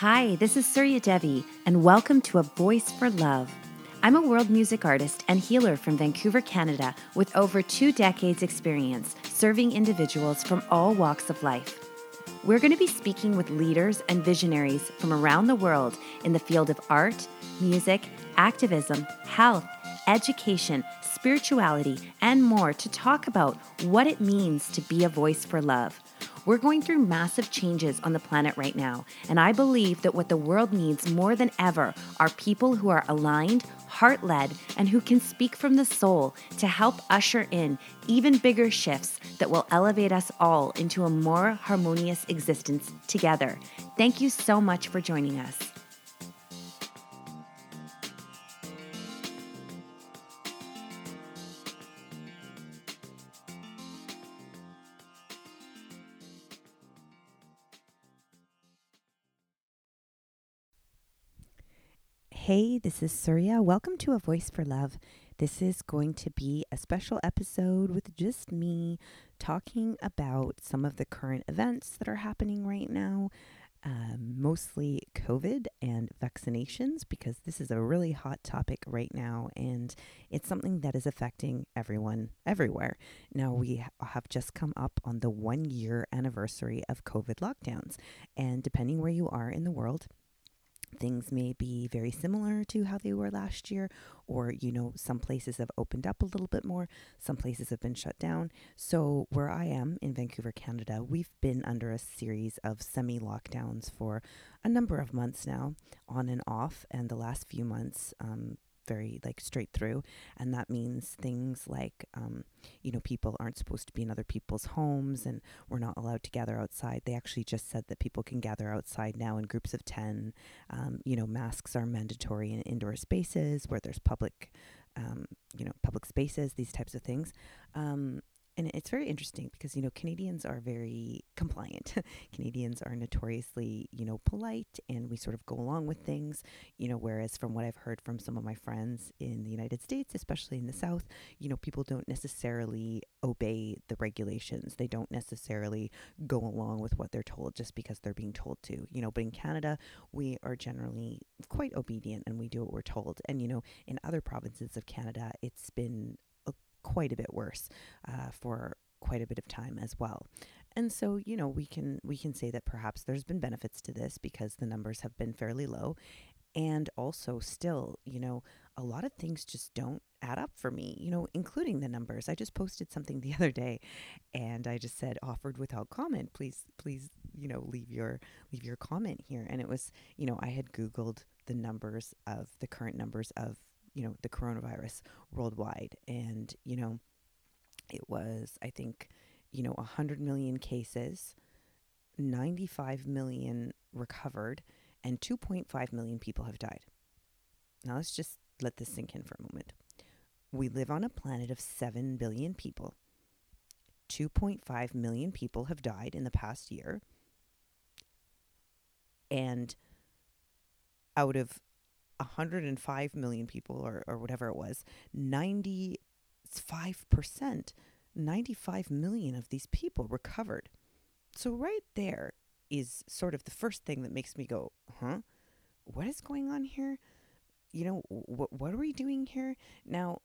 Hi, this is Surya Devi, and welcome to A Voice for Love. I'm a world music artist and healer from Vancouver, Canada, with over two decades' experience serving individuals from all walks of life. We're going to be speaking with leaders and visionaries from around the world in the field of art, music, activism, health, education, spirituality, and more to talk about what it means to be a voice for love. We're going through massive changes on the planet right now, and I believe that what the world needs more than ever are people who are aligned, heart led, and who can speak from the soul to help usher in even bigger shifts that will elevate us all into a more harmonious existence together. Thank you so much for joining us. Hey, this is Surya. Welcome to A Voice for Love. This is going to be a special episode with just me talking about some of the current events that are happening right now, um, mostly COVID and vaccinations, because this is a really hot topic right now and it's something that is affecting everyone everywhere. Now, we have just come up on the one year anniversary of COVID lockdowns, and depending where you are in the world, things may be very similar to how they were last year, or, you know, some places have opened up a little bit more, some places have been shut down. So, where I am in Vancouver, Canada, we've been under a series of semi lockdowns for a number of months now, on and off. And the last few months, um, very like straight through and that means things like um, you know people aren't supposed to be in other people's homes and we're not allowed to gather outside. They actually just said that people can gather outside now in groups of 10 um, you know masks are mandatory in indoor spaces where there's public um, you know public spaces these types of things. Um, and it's very interesting because you know Canadians are very compliant. Canadians are notoriously you know polite, and we sort of go along with things. You know, whereas from what I've heard from some of my friends in the United States, especially in the South, you know, people don't necessarily obey the regulations. They don't necessarily go along with what they're told just because they're being told to. You know, but in Canada, we are generally quite obedient and we do what we're told. And you know, in other provinces of Canada, it's been quite a bit worse uh, for quite a bit of time as well. And so, you know, we can we can say that perhaps there's been benefits to this because the numbers have been fairly low and also still, you know, a lot of things just don't add up for me, you know, including the numbers. I just posted something the other day and I just said offered without comment. Please please, you know, leave your leave your comment here. And it was, you know, I had googled the numbers of the current numbers of you know, the coronavirus worldwide. And, you know, it was, I think, you know, 100 million cases, 95 million recovered, and 2.5 million people have died. Now let's just let this sink in for a moment. We live on a planet of 7 billion people. 2.5 million people have died in the past year. And out of 105 million people or, or whatever it was, 95%, 95 million of these people recovered. So, right there is sort of the first thing that makes me go, huh? What is going on here? You know, wh- what are we doing here? Now,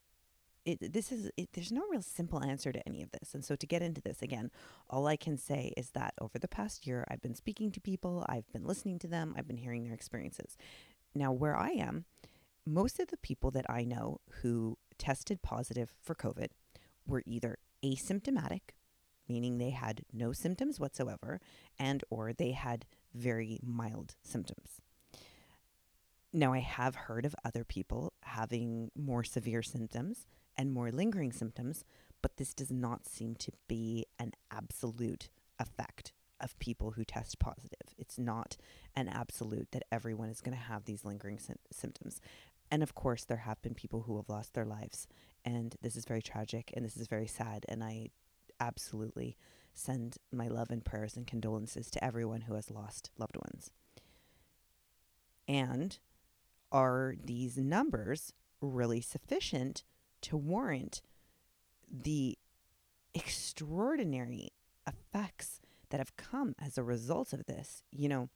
it, this is it, there's no real simple answer to any of this and so to get into this again all i can say is that over the past year i've been speaking to people i've been listening to them i've been hearing their experiences now, where I am, most of the people that I know who tested positive for COVID were either asymptomatic, meaning they had no symptoms whatsoever, and or they had very mild symptoms. Now, I have heard of other people having more severe symptoms and more lingering symptoms, but this does not seem to be an absolute effect of people who test positive. It's not an absolute that everyone is going to have these lingering sy- symptoms. And of course, there have been people who have lost their lives. And this is very tragic and this is very sad. And I absolutely send my love and prayers and condolences to everyone who has lost loved ones. And are these numbers really sufficient to warrant the extraordinary effects that have come as a result of this. You know,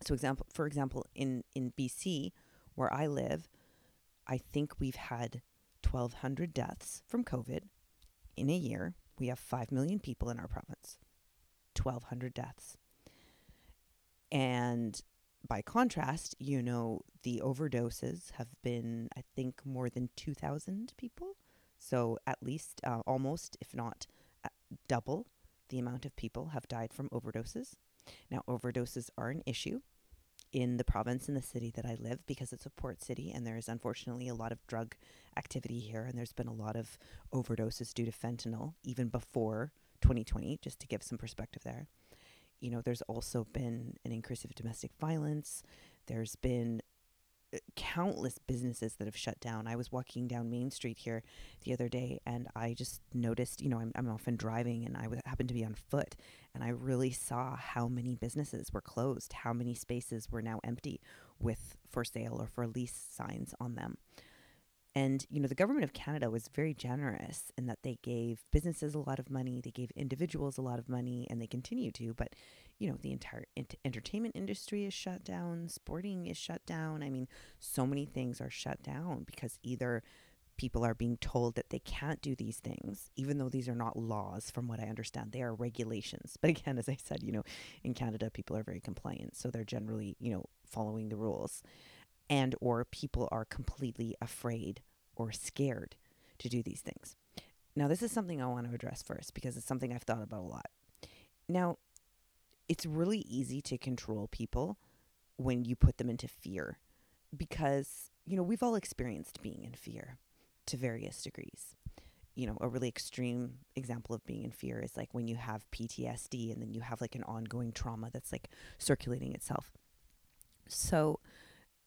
So example for example in in BC where I live, I think we've had 1200 deaths from COVID in a year. We have 5 million people in our province. 1200 deaths. And by contrast, you know, the overdoses have been, I think, more than 2,000 people. So at least uh, almost, if not uh, double, the amount of people have died from overdoses. Now, overdoses are an issue in the province and the city that I live because it's a port city and there is unfortunately a lot of drug activity here and there's been a lot of overdoses due to fentanyl even before 2020 just to give some perspective there you know, there's also been an increase of domestic violence. There's been countless businesses that have shut down. I was walking down Main Street here the other day and I just noticed, you know, I'm, I'm often driving and I w- happened to be on foot and I really saw how many businesses were closed, how many spaces were now empty with for sale or for lease signs on them. And, you know, the government of Canada was very generous in that they gave businesses a lot of money, they gave individuals a lot of money, and they continue to. But, you know, the entire ent- entertainment industry is shut down, sporting is shut down. I mean, so many things are shut down because either people are being told that they can't do these things, even though these are not laws, from what I understand. They are regulations. But again, as I said, you know, in Canada, people are very compliant. So they're generally, you know, following the rules and or people are completely afraid or scared to do these things. Now, this is something I want to address first because it's something I've thought about a lot. Now, it's really easy to control people when you put them into fear because, you know, we've all experienced being in fear to various degrees. You know, a really extreme example of being in fear is like when you have PTSD and then you have like an ongoing trauma that's like circulating itself. So,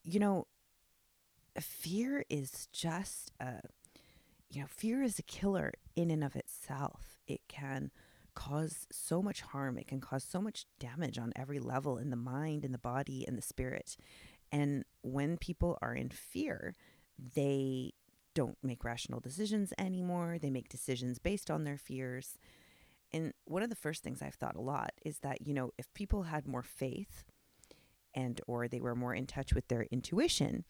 you know, fear is just a, you know, fear is a killer in and of itself. It can cause so much harm. It can cause so much damage on every level in the mind, in the body, in the spirit. And when people are in fear, they don't make rational decisions anymore. They make decisions based on their fears. And one of the first things I've thought a lot is that, you know, if people had more faith and or they were more in touch with their intuition,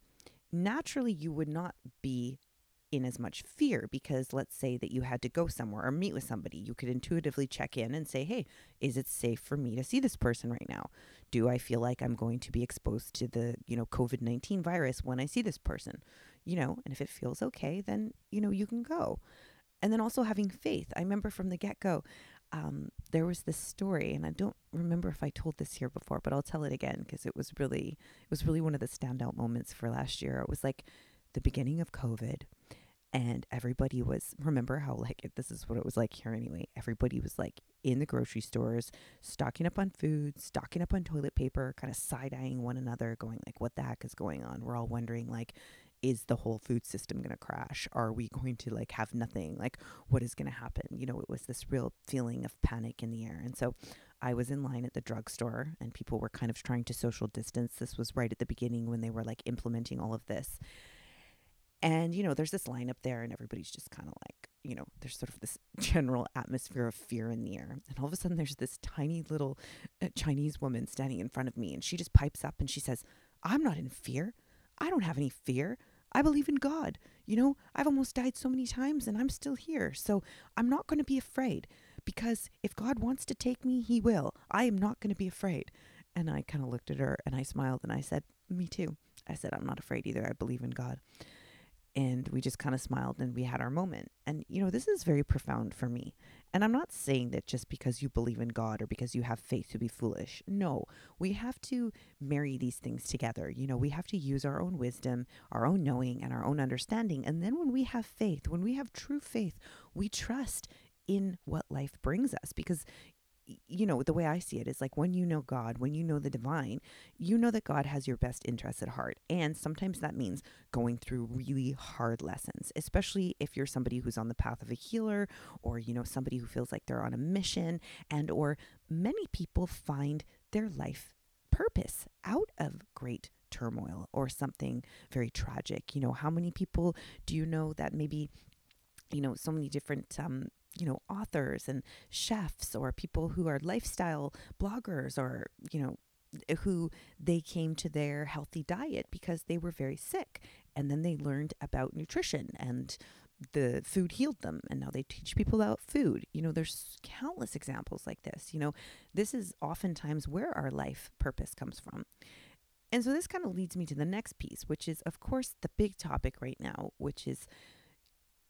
naturally you would not be in as much fear because let's say that you had to go somewhere or meet with somebody you could intuitively check in and say hey is it safe for me to see this person right now? Do i feel like i'm going to be exposed to the you know covid-19 virus when i see this person? You know and if it feels okay then you know you can go. And then also having faith. I remember from the get-go um, there was this story, and I don't remember if I told this here before, but I'll tell it again because it was really, it was really one of the standout moments for last year. It was like the beginning of COVID, and everybody was remember how like this is what it was like here anyway. Everybody was like in the grocery stores, stocking up on food, stocking up on toilet paper, kind of side eyeing one another, going like, "What the heck is going on?" We're all wondering like, is the whole food system going to crash? Are we going to like have nothing? Like, what is going to happen? You know, it was this real feeling of panic in the air. And so I was in line at the drugstore and people were kind of trying to social distance. This was right at the beginning when they were like implementing all of this. And, you know, there's this line up there and everybody's just kind of like, you know, there's sort of this general atmosphere of fear in the air. And all of a sudden there's this tiny little uh, Chinese woman standing in front of me and she just pipes up and she says, I'm not in fear. I don't have any fear. I believe in God. You know, I've almost died so many times and I'm still here. So I'm not going to be afraid because if God wants to take me, He will. I am not going to be afraid. And I kind of looked at her and I smiled and I said, Me too. I said, I'm not afraid either. I believe in God and we just kind of smiled and we had our moment. And, you know, this is very profound for me. And I'm not saying that just because you believe in God or because you have faith to be foolish. No, we have to marry these things together. You know, we have to use our own wisdom, our own knowing, and our own understanding. And then when we have faith, when we have true faith, we trust in what life brings us because you know, the way I see it is like when you know God, when you know the divine, you know that God has your best interests at heart. And sometimes that means going through really hard lessons, especially if you're somebody who's on the path of a healer or, you know, somebody who feels like they're on a mission and or many people find their life purpose out of great turmoil or something very tragic. You know, how many people do you know that maybe you know so many different um, you know, authors and chefs or people who are lifestyle bloggers or, you know, eh, who they came to their healthy diet because they were very sick. And then they learned about nutrition and the food healed them. And now they teach people about food. You know there's countless examples like this. You know this is oftentimes where our life purpose comes from. And so this kind of leads me to the next piece which is of course the big topic right now which is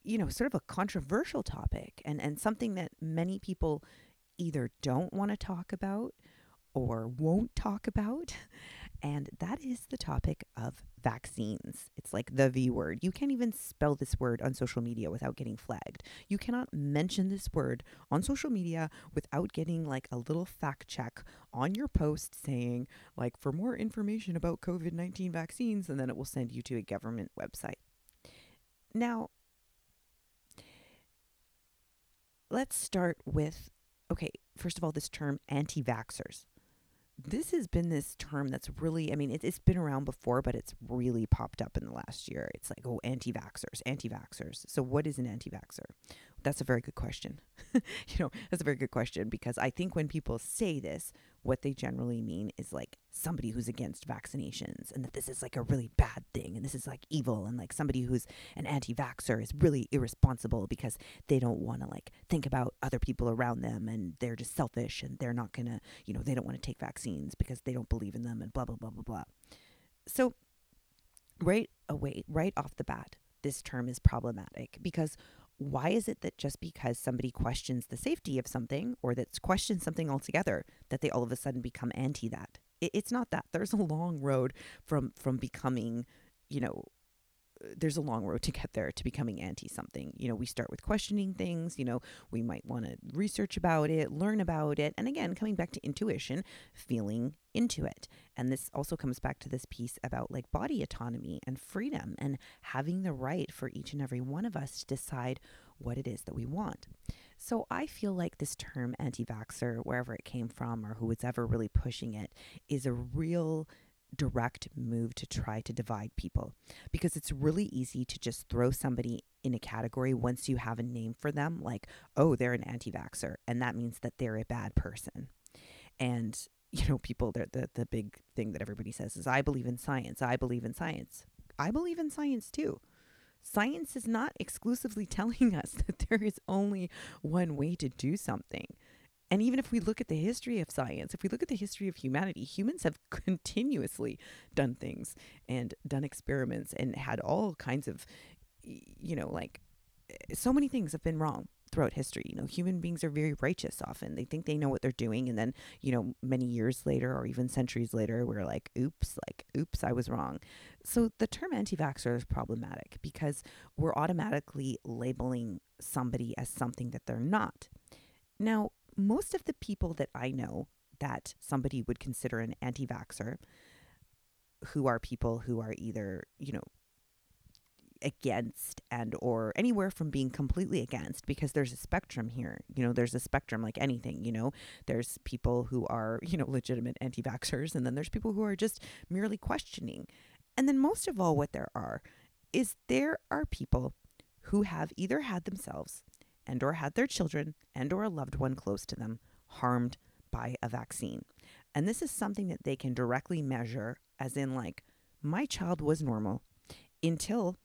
you know sort of a controversial topic and and something that many people either don't want to talk about or won't talk about and that is the topic of vaccines. It's like the V word. You can't even spell this word on social media without getting flagged. You cannot mention this word on social media without getting like a little fact check on your post saying, like, for more information about COVID 19 vaccines, and then it will send you to a government website. Now, let's start with okay, first of all, this term anti vaxxers this has been this term that's really, I mean, it, has been around before, but it's really popped up in the last year. It's like, oh, anti vaxxers, anti vaxxers. So, what is an anti vaxxer? That's a very good question. you know, that's a very good question because I think when people say this, what they generally mean is like somebody who's against vaccinations and that this is like a really bad thing and this is like evil and like somebody who's an anti-vaxxer is really irresponsible because they don't want to like think about other people around them and they're just selfish and they're not going to, you know, they don't want to take vaccines because they don't believe in them and blah blah blah blah blah. So right away, right off the bat, this term is problematic because why is it that just because somebody questions the safety of something or that's questioned something altogether that they all of a sudden become anti that it, it's not that there's a long road from from becoming you know there's a long road to get there to becoming anti something. You know, we start with questioning things, you know, we might want to research about it, learn about it, and again, coming back to intuition, feeling into it. And this also comes back to this piece about like body autonomy and freedom and having the right for each and every one of us to decide what it is that we want. So I feel like this term anti vaxxer, wherever it came from or who was ever really pushing it, is a real direct move to try to divide people because it's really easy to just throw somebody in a category once you have a name for them, like, oh, they're an anti vaxxer, and that means that they're a bad person. And, you know, people, the, the, the big thing that everybody says is, I believe in science. I believe in science. I believe in science too. Science is not exclusively telling us that there is only one way to do something. And even if we look at the history of science, if we look at the history of humanity, humans have continuously done things and done experiments and had all kinds of, you know, like eh, so many things have been wrong throughout history. You know, human beings are very righteous often. They think they know what they're doing. And then, you know, many years later or even centuries later, we're like, oops, like, oops, I was wrong. So the term anti vaxxer is problematic because we're automatically labeling somebody as something that they're not. Now, most of the people that I know that somebody would consider an anti vaxxer, who are people who are either, you know, against and or anywhere from being completely against because there's a spectrum here. You know there's a spectrum like anything you know? There's people who are you know legitimate anti-vaxxers and then there's people who are just merely questioning and then most of all what there are is there are people who have either had themselves and or had their children and or a loved one close to them harmed by a vaccine. And this is something that they can directly measure as in like my child was normal until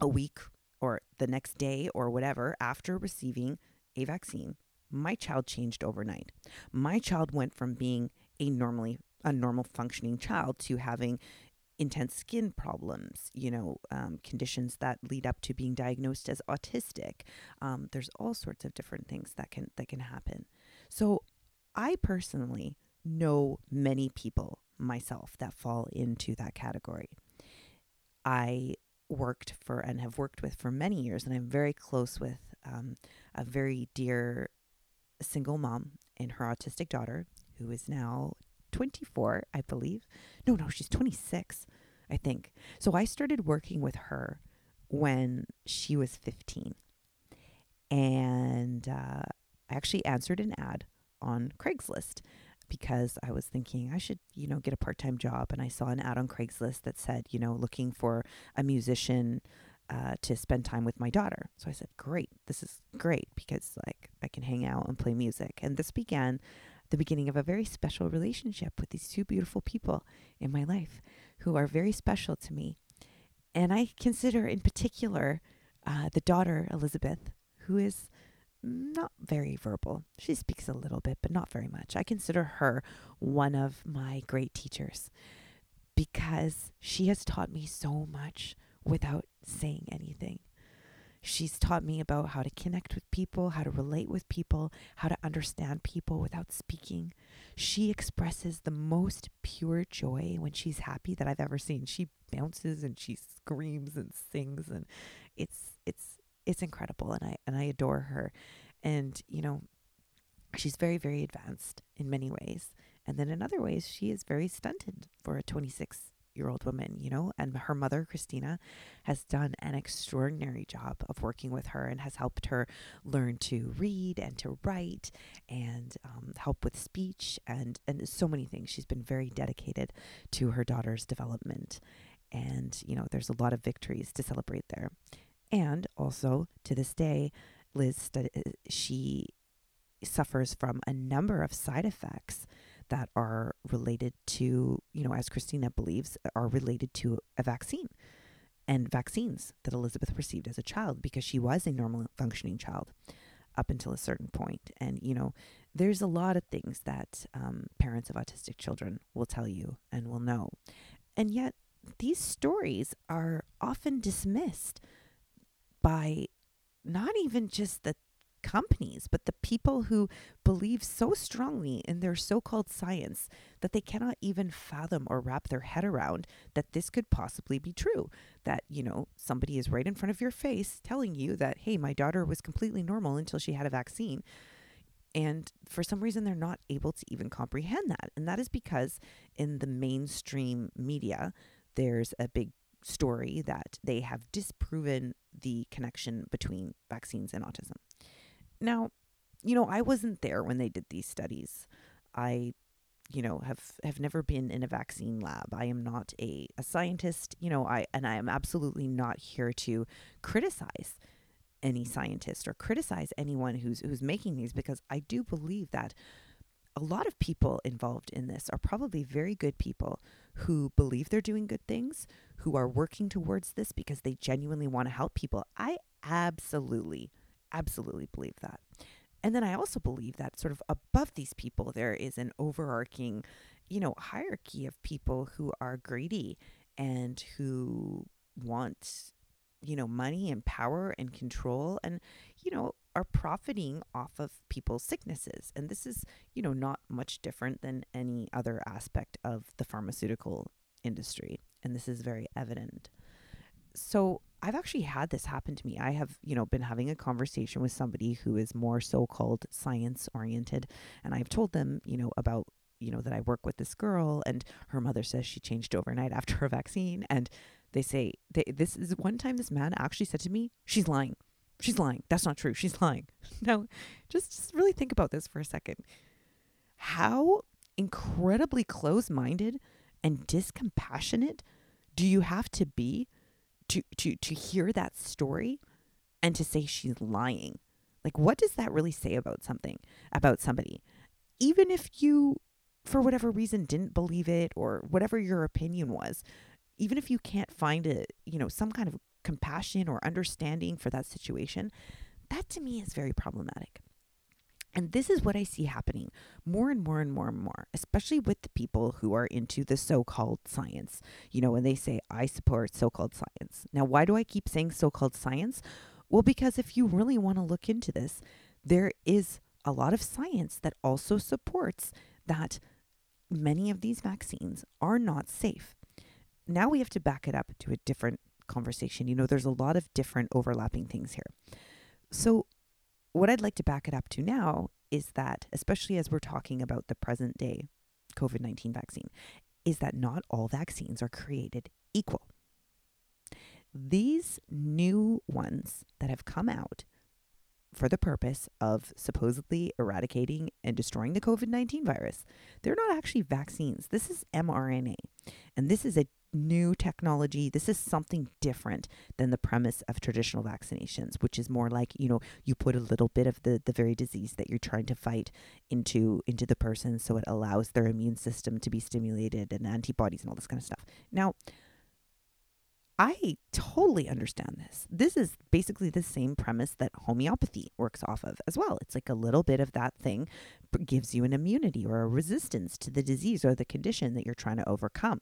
a week or the next day or whatever after receiving a vaccine. My child changed overnight. My child went from being a normally a normal functioning child to having intense skin problems, you know, um, conditions that lead up to being diagnosed as autistic. Um, there's all sorts of different things that can that can happen. So, I personally know many people myself that fall into that category. I worked for and have worked with for many years, and I'm very close with um, a very dear single mom and her autistic daughter, who is now 24, I believe. No, no, she's 26, I think. So I started working with her when she was 15. And uh, I actually answered an ad on Craigslist because I was thinking I should, you know, get a part time job. And I saw an ad on Craigslist that said, you know, looking for a musician uh, to spend time with my daughter. So I said, great, this is great because like I can hang out and play music. And this began the beginning of a very special relationship with these two beautiful people in my life who are very special to me. And I consider, in particular, uh, the daughter, Elizabeth, who is not very verbal. She speaks a little bit, but not very much. I consider her one of my great teachers because she has taught me so much without saying anything. She's taught me about how to connect with people, how to relate with people, how to understand people without speaking. She expresses the most pure joy when she's happy that I've ever seen. She bounces and she screams and sings and it's it's it's incredible and I and I adore her. And, you know, she's very, very advanced in many ways. And then in other ways, she is very stunted for a 26 year old woman, you know, and her mother, Christina, has done an extraordinary job of working with her and has helped her learn to read and to write and um, help with speech and, and so many things. She's been very dedicated to her daughter's development. And, you know, there's a lot of victories to celebrate there. And also to this day, Liz, she suffers from a number of side effects that are related to, you know, as Christina believes, are related to a vaccine and vaccines that Elizabeth received as a child because she was a normal functioning child up until a certain point. And, you know, there's a lot of things that um, parents of autistic children will tell you and will know. And yet, these stories are often dismissed by not even just the companies, but the people who believe so strongly in their so called science that they cannot even fathom or wrap their head around that this could possibly be true. That, you know, somebody is right in front of your face telling you that, hey, my daughter was completely normal until she had a vaccine. And for some reason, they're not able to even comprehend that. And that is because in the mainstream media, there's a big story that they have disproven the connection between vaccines and autism. Now, you know, I wasn't there when they did these studies. I you know have have never been in a vaccine lab i am not a, a scientist you know i and i am absolutely not here to criticize any scientist or criticize anyone who's who's making these because i do believe that a lot of people involved in this are probably very good people who believe they're doing good things, who are working towards this because they genuinely want to help people. I absolutely, absolutely believe that. And then I also believe that sort of above these people, there is an overarching, you know, hierarchy of people who are greedy and who want, you know, money and power and control and, you know, are profiting off of people's sicknesses. And this is, you know, not much different than any other aspect of the pharmaceutical industry. And this is very evident. So I've actually had this happen to me. I have, you know, been having a conversation with somebody who is more so-called science oriented and I've told them, you know, about you know that I work with this girl and her mother says she changed overnight after her vaccine and they say they, this is one time this man actually said to me, she's lying. She's lying. That's not true. She's lying. Now, just, just really think about this for a second. How incredibly close minded and discompassionate do you have to be to, to, to hear that story and to say she's lying? Like, what does that really say about something, about somebody? Even if you, for whatever reason, didn't believe it or whatever your opinion was, even if you can't find a, you know, some kind of compassion or understanding for that situation, that to me is very problematic. And this is what I see happening more and more and more and more, especially with the people who are into the so called science. You know, when they say, I support so called science. Now, why do I keep saying so called science? Well, because if you really want to look into this, there is a lot of science that also supports that many of these vaccines are not safe. Now we have to back it up to a different conversation. You know, there's a lot of different overlapping things here. So, what I'd like to back it up to now is that, especially as we're talking about the present day COVID 19 vaccine, is that not all vaccines are created equal. These new ones that have come out for the purpose of supposedly eradicating and destroying the COVID 19 virus, they're not actually vaccines. This is mRNA. And this is a new technology. This is something different than the premise of traditional vaccinations, which is more like, you know, you put a little bit of the, the very disease that you're trying to fight into into the person so it allows their immune system to be stimulated and antibodies and all this kind of stuff. Now, I totally understand this. This is basically the same premise that homeopathy works off of as well. It's like a little bit of that thing gives you an immunity or a resistance to the disease or the condition that you're trying to overcome.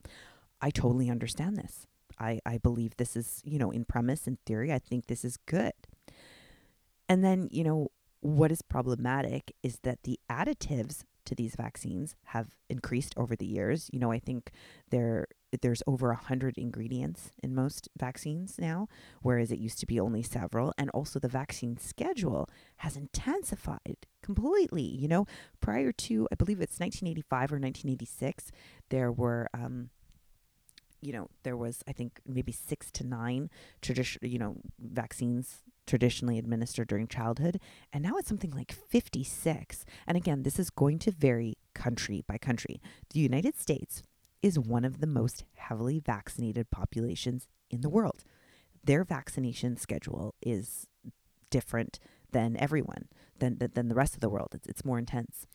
I totally understand this. I, I believe this is, you know, in premise and theory, I think this is good. And then, you know, what is problematic is that the additives to these vaccines have increased over the years. You know, I think there there's over a hundred ingredients in most vaccines now, whereas it used to be only several. And also the vaccine schedule has intensified completely. You know, prior to I believe it's 1985 or 1986, there were um, you know, there was I think maybe six to nine traditional, you know, vaccines traditionally administered during childhood, and now it's something like 56. And again, this is going to vary country by country. The United States is one of the most heavily vaccinated populations in the world. Their vaccination schedule is different than everyone, than, than, than the rest of the world. It's, it's more intense.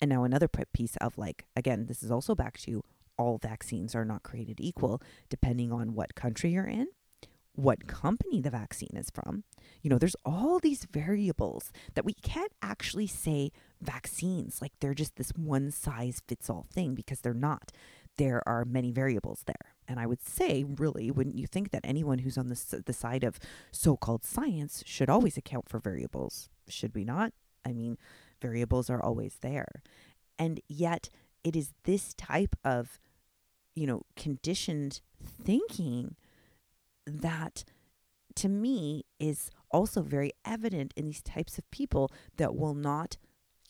And now another piece of like, again, this is also back to all vaccines are not created equal, depending on what country you're in, what company the vaccine is from. You know, there's all these variables that we can't actually say vaccines like they're just this one size fits all thing because they're not. There are many variables there. And I would say, really, wouldn't you think that anyone who's on the, the side of so called science should always account for variables? Should we not? I mean, variables are always there. And yet, it is this type of you know, conditioned thinking that to me is also very evident in these types of people that will not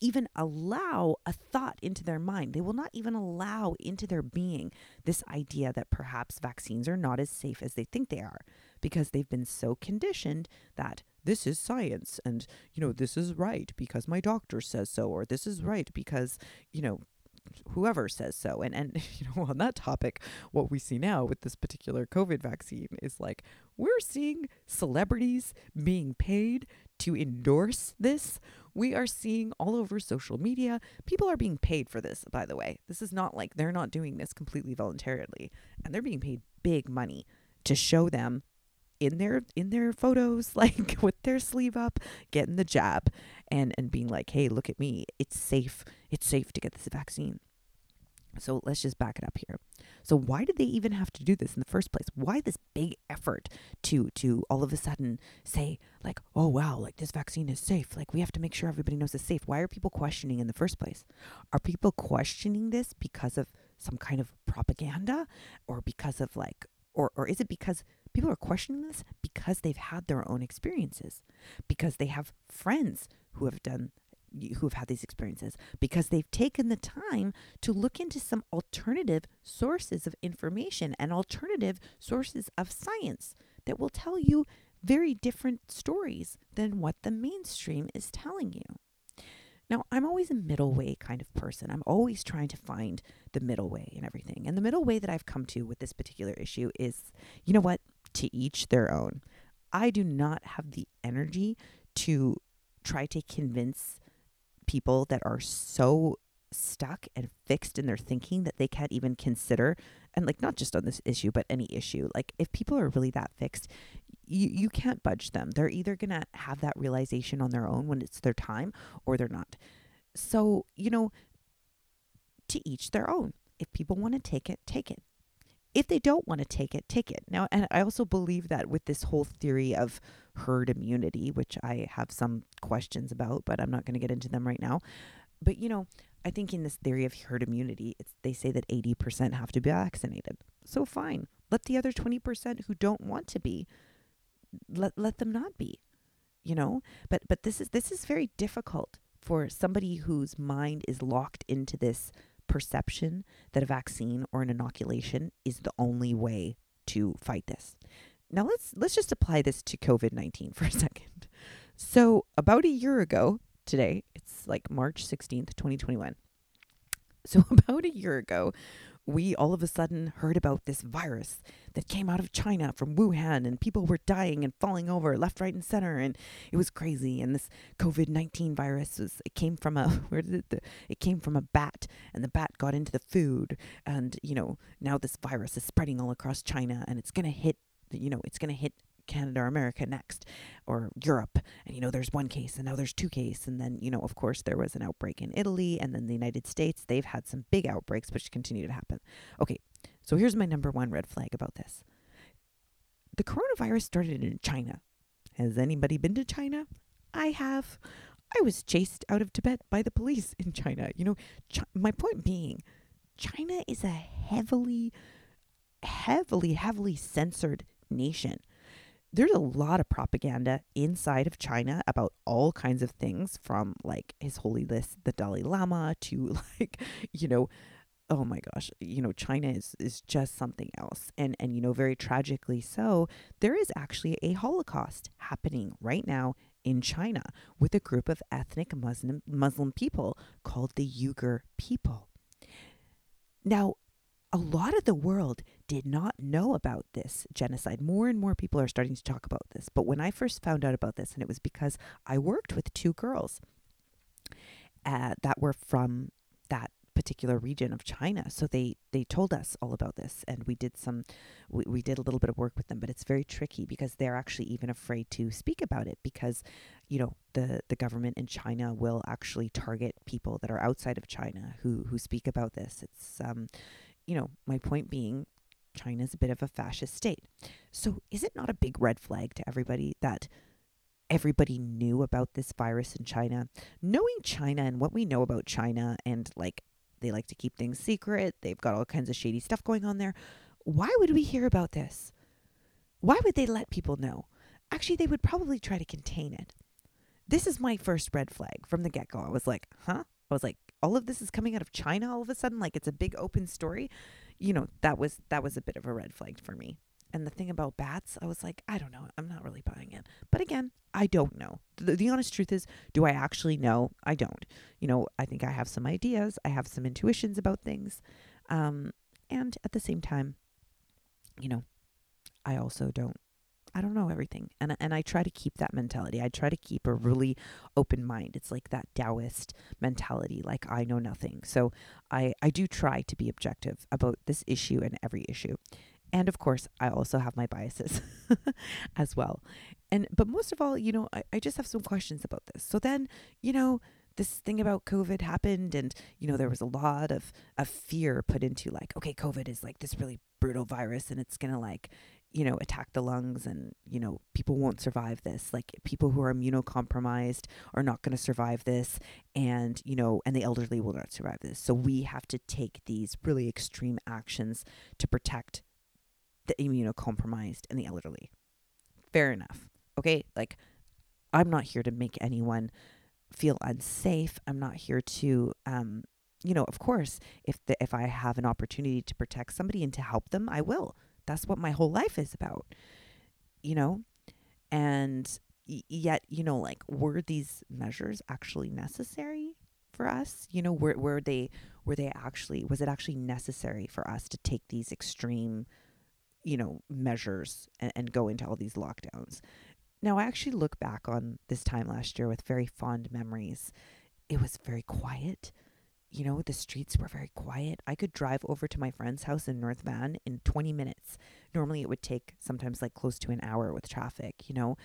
even allow a thought into their mind. They will not even allow into their being this idea that perhaps vaccines are not as safe as they think they are because they've been so conditioned that this is science and, you know, this is right because my doctor says so, or this is right because, you know, whoever says so. And and you know, on that topic, what we see now with this particular COVID vaccine is like we're seeing celebrities being paid to endorse this. We are seeing all over social media, people are being paid for this, by the way. This is not like they're not doing this completely voluntarily, and they're being paid big money to show them in their in their photos like with their sleeve up getting the jab and and being like hey look at me it's safe it's safe to get this vaccine so let's just back it up here. So why did they even have to do this in the first place? Why this big effort to to all of a sudden say like, "Oh wow, like this vaccine is safe. Like we have to make sure everybody knows it's safe." Why are people questioning in the first place? Are people questioning this because of some kind of propaganda or because of like or or is it because people are questioning this because they've had their own experiences? Because they have friends who have done who've had these experiences because they've taken the time to look into some alternative sources of information and alternative sources of science that will tell you very different stories than what the mainstream is telling you. Now, I'm always a middle way kind of person. I'm always trying to find the middle way in everything. And the middle way that I've come to with this particular issue is you know what? To each their own. I do not have the energy to try to convince people that are so stuck and fixed in their thinking that they can't even consider and like not just on this issue but any issue like if people are really that fixed you you can't budge them. They're either going to have that realization on their own when it's their time or they're not. So you know to each their own. If people want to take it take it if they don't want to take it, take it. Now, and I also believe that with this whole theory of herd immunity, which I have some questions about, but I'm not going to get into them right now. But, you know, I think in this theory of herd immunity, it's, they say that 80% have to be vaccinated. So fine. Let the other 20% who don't want to be, let, let them not be, you know? But, but this is, this is very difficult for somebody whose mind is locked into this perception that a vaccine or an inoculation is the only way to fight this. Now let's let's just apply this to COVID-19 for a second. So, about a year ago today, it's like March 16th, 2021. So, about a year ago, we all of a sudden heard about this virus that came out of China from Wuhan and people were dying and falling over left, right, and center. And it was crazy. And this COVID 19 virus was, it came from a, where did it, it came from a bat and the bat got into the food. And, you know, now this virus is spreading all across China and it's to hit, you know, it's to hit Canada or America next or Europe. And, you know, there's one case and now there's two cases. And then, you know, of course, there was an outbreak in Italy and then the United States. They've had some big outbreaks, which continue to happen. Okay, so here's my number one red flag about this the coronavirus started in China. Has anybody been to China? I have. I was chased out of Tibet by the police in China. You know, my point being, China is a heavily, heavily, heavily censored nation there's a lot of propaganda inside of China about all kinds of things from like his holiness the Dalai Lama to like you know oh my gosh you know China is is just something else and and you know very tragically so there is actually a holocaust happening right now in China with a group of ethnic Muslim Muslim people called the Uyghur people now a lot of the world did not know about this genocide. More and more people are starting to talk about this. But when I first found out about this, and it was because I worked with two girls uh, that were from particular region of China. So they they told us all about this and we did some we, we did a little bit of work with them, but it's very tricky because they're actually even afraid to speak about it because you know the the government in China will actually target people that are outside of China who who speak about this. It's um you know, my point being, China's a bit of a fascist state. So is it not a big red flag to everybody that everybody knew about this virus in China? Knowing China and what we know about China and like they like to keep things secret, they've got all kinds of shady stuff going on there. Why would we hear about this? Why would they let people know? Actually, they would probably try to contain it. This is my first red flag from the get go. I was like, huh? I was like, all of this is coming out of China all of a sudden, like it's a big open story. You know, that was that was a bit of a red flag for me. And the thing about bats, I was like, I don't know. I'm not really buying it. But again, I don't know. The, the honest truth is, do I actually know? I don't. You know, I think I have some ideas. I have some intuitions about things. Um, and at the same time, you know, I also don't I don't know everything. And and I try to keep that mentality. I try to keep a really open mind. It's like that Taoist mentality, like I know nothing. So I I do try to be objective about this issue and every issue. And of course, I also have my biases as well. And but most of all, you know, I, I just have some questions about this. So then, you know, this thing about COVID happened and you know there was a lot of of fear put into like okay COVID is like this really brutal virus and it's to like you know, attack the lungs and, you know, people won't survive this. Like people who are immunocompromised are not to survive this and, you know, and the elderly will not survive this. So we have to take these really extreme actions to protect the immunocompromised and the elderly. Fair enough. Okay? Like I'm not here to make anyone feel unsafe. I'm not here to um you know, of course, if the, if I have an opportunity to protect somebody and to help them, I will that's what my whole life is about you know and y- yet you know like were these measures actually necessary for us you know were, were they were they actually was it actually necessary for us to take these extreme you know measures and, and go into all these lockdowns now i actually look back on this time last year with very fond memories it was very quiet you know, the streets were very quiet. I could drive over to my friend's house in North Van in 20 minutes. Normally, it would take sometimes like close to an hour with traffic, you know.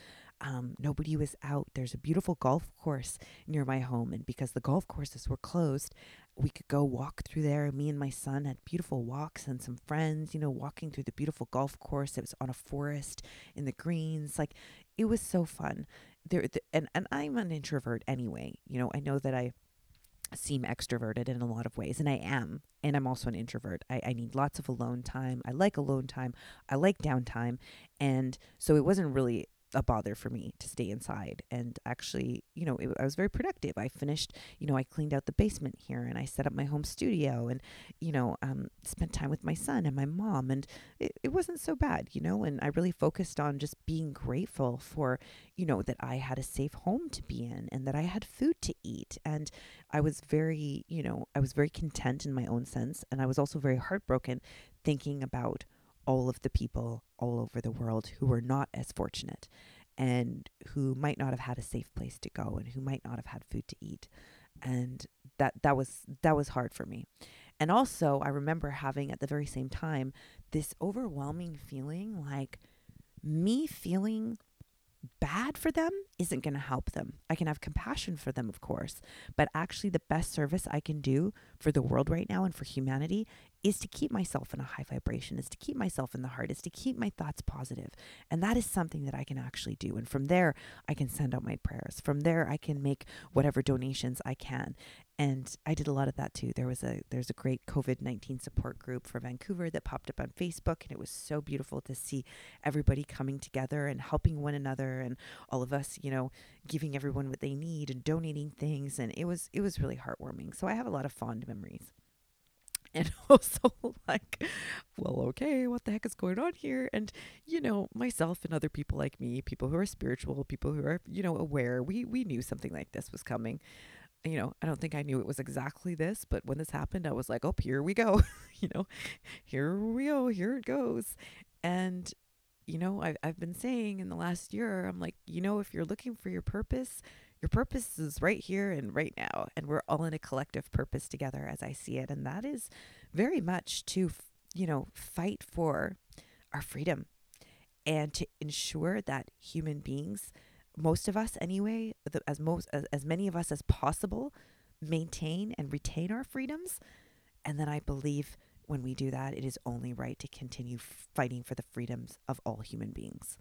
Um, nobody was out. There's a beautiful golf course near my home. And because the golf courses were closed, we could go walk through there. Me and my son had beautiful walks and some friends, you know, walking through the beautiful golf course. It was on a forest in the greens. Like, it was so fun. There, the, and, and I'm an introvert anyway. You know, I know that I seem extroverted in a lot of ways and i am and i'm also an introvert I, I need lots of alone time i like alone time i like downtime and so it wasn't really a bother for me to stay inside. And actually, you know, it, I was very productive. I finished, you know, I cleaned out the basement here and I set up my home studio and, you know, um, spent time with my son and my mom. And it, it wasn't so bad, you know, and I really focused on just being grateful for, you know, that I had a safe home to be in and that I had food to eat. And I was very, you know, I was very content in my own sense. And I was also very heartbroken thinking about all of the people all over the world who were not as fortunate and who might not have had a safe place to go and who might not have had food to eat and that that was that was hard for me and also i remember having at the very same time this overwhelming feeling like me feeling bad for them isn't going to help them. I can have compassion for them, of course, but actually, the best service I can do for the world right now and for humanity is to keep myself in a high vibration, is to keep myself in the heart, is to keep my thoughts positive. And that is something that I can actually do. And from there, I can send out my prayers. From there, I can make whatever donations I can. And I did a lot of that too. There was a there's a great COVID nineteen support group for Vancouver that popped up on Facebook, and it was so beautiful to see everybody coming together and helping one another, and all of us, you know, giving everyone what they need and donating things. And it was it was really heartwarming. So I have a lot of fond memories and also like well okay what the heck is going on here? And you know myself and other people like me people who are spiritual people who are you know aware we we knew something like this was coming. You know i don't think i knew it was exactly this but when this happened i was like oh here we go. You know here we go here it goes. And you know I've, I've been saying in the last year i'm like you know if you're looking for your purpose your purpose is right here and right now. And we're all in a collective purpose together as I see it. And that is very much to, you know, fight for our freedom and to ensure that human beings, most of us anyway, as most as, as many of us as possible, maintain and retain our freedoms. And then I believe when we do that, it is only right to continue fighting for the freedoms of all human beings.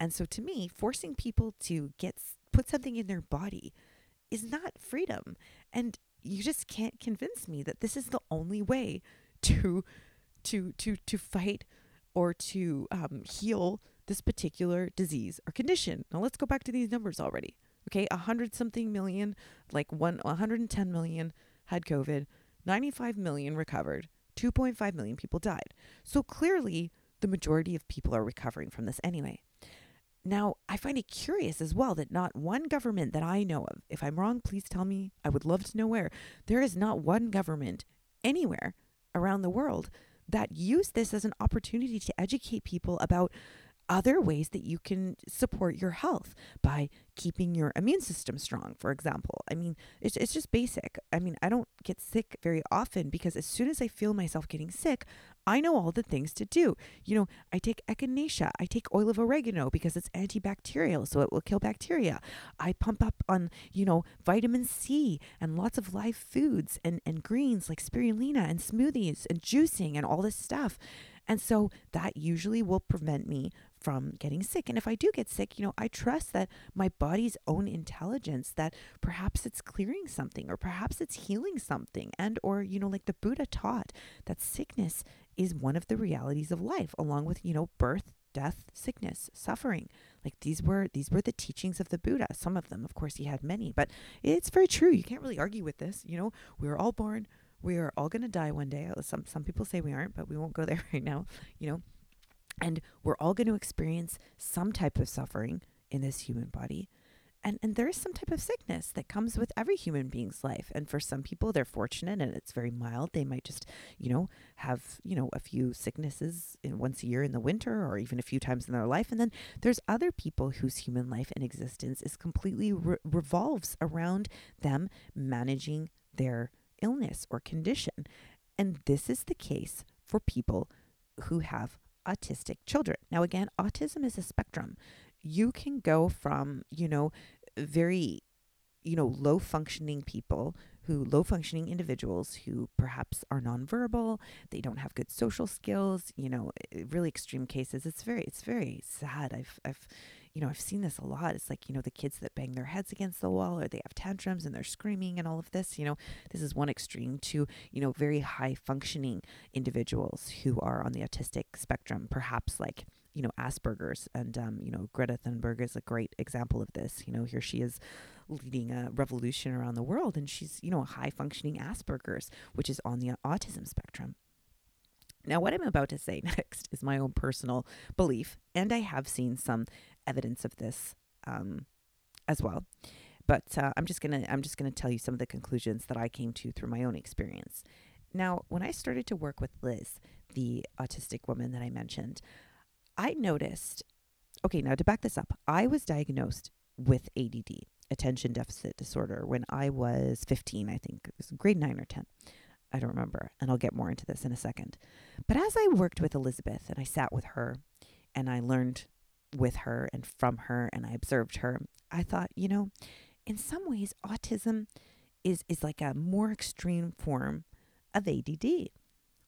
And so to me, forcing people to get put something in their body is not freedom. And you just can't convince me that this is the only way to to to to fight or to um, heal this particular disease or condition. Now let's go back to these numbers already. Okay, a hundred something million, like one, 110 million had COVID, 95 million recovered, 2.5 million people died. So clearly, the majority of people are recovering from this anyway. Now, I find it curious as well that not one government that I know of, if I'm wrong, please tell me. I would love to know where. There is not one government anywhere around the world that used this as an opportunity to educate people about other ways that you can support your health by keeping your immune system strong, for example. I mean, it's, it's just basic. I mean, I don't get sick very often because as soon as I feel myself getting sick, I know all the things to do. You know, I take echinacea, I take oil of oregano because it's antibacterial, so it will kill bacteria. I pump up on, you know, vitamin C and lots of live foods and, and greens like spirulina and smoothies and juicing and all this stuff. And so that usually will prevent me from getting sick. And if I do get sick, you know, I trust that my body's own intelligence that perhaps it's clearing something or perhaps it's healing something and or you know like the Buddha taught that sickness is one of the realities of life along with, you know, birth, death, sickness, suffering. Like these were these were the teachings of the Buddha. Some of them, of course, he had many, but it's very true. You can't really argue with this. You know, we are all born we are all going to die one day. Uh, some some people say we aren't, but we won't go there right now, you know. And we're all going to experience some type of suffering in this human body. And and there is some type of sickness that comes with every human being's life. And for some people they're fortunate and it's very mild. They might just, you know, have, you know, a few sicknesses in once a year in the winter or even a few times in their life. And then there's other people whose human life and existence is completely re- revolves around them managing their illness or condition. And this is the case for people who have autistic children. Now, again, autism is a spectrum. You can go from, you know, very, you know, low functioning people who low functioning individuals who perhaps are nonverbal, they don't have good social skills, you know, really extreme cases. It's very it's very sad. I've I've you know, I've seen this a lot. It's like, you know, the kids that bang their heads against the wall or they have tantrums and they're screaming and all of this. You know, this is one extreme to, you know, very high functioning individuals who are on the autistic spectrum, perhaps like you know, Asperger's. And, um, you know, Greta Thunberg is a great example of this. You know, here she is leading a revolution around the world, and she's, you know, a high functioning Asperger's, which is on the autism spectrum. Now, what I'm about to say next is my own personal belief, and I have seen some evidence of this um, as well. But uh, I'm just gonna I'm just gonna tell you some of the conclusions that I came to through my own experience. Now, when I started to work with Liz, the autistic woman that I mentioned, I noticed. Okay, now to back this up, I was diagnosed with ADD, attention deficit disorder, when I was 15. I think it was grade nine or 10. I don't remember, and I'll get more into this in a second. But as I worked with Elizabeth and I sat with her and I learned with her and from her and I observed her, I thought, you know, in some ways autism is is like a more extreme form of ADD.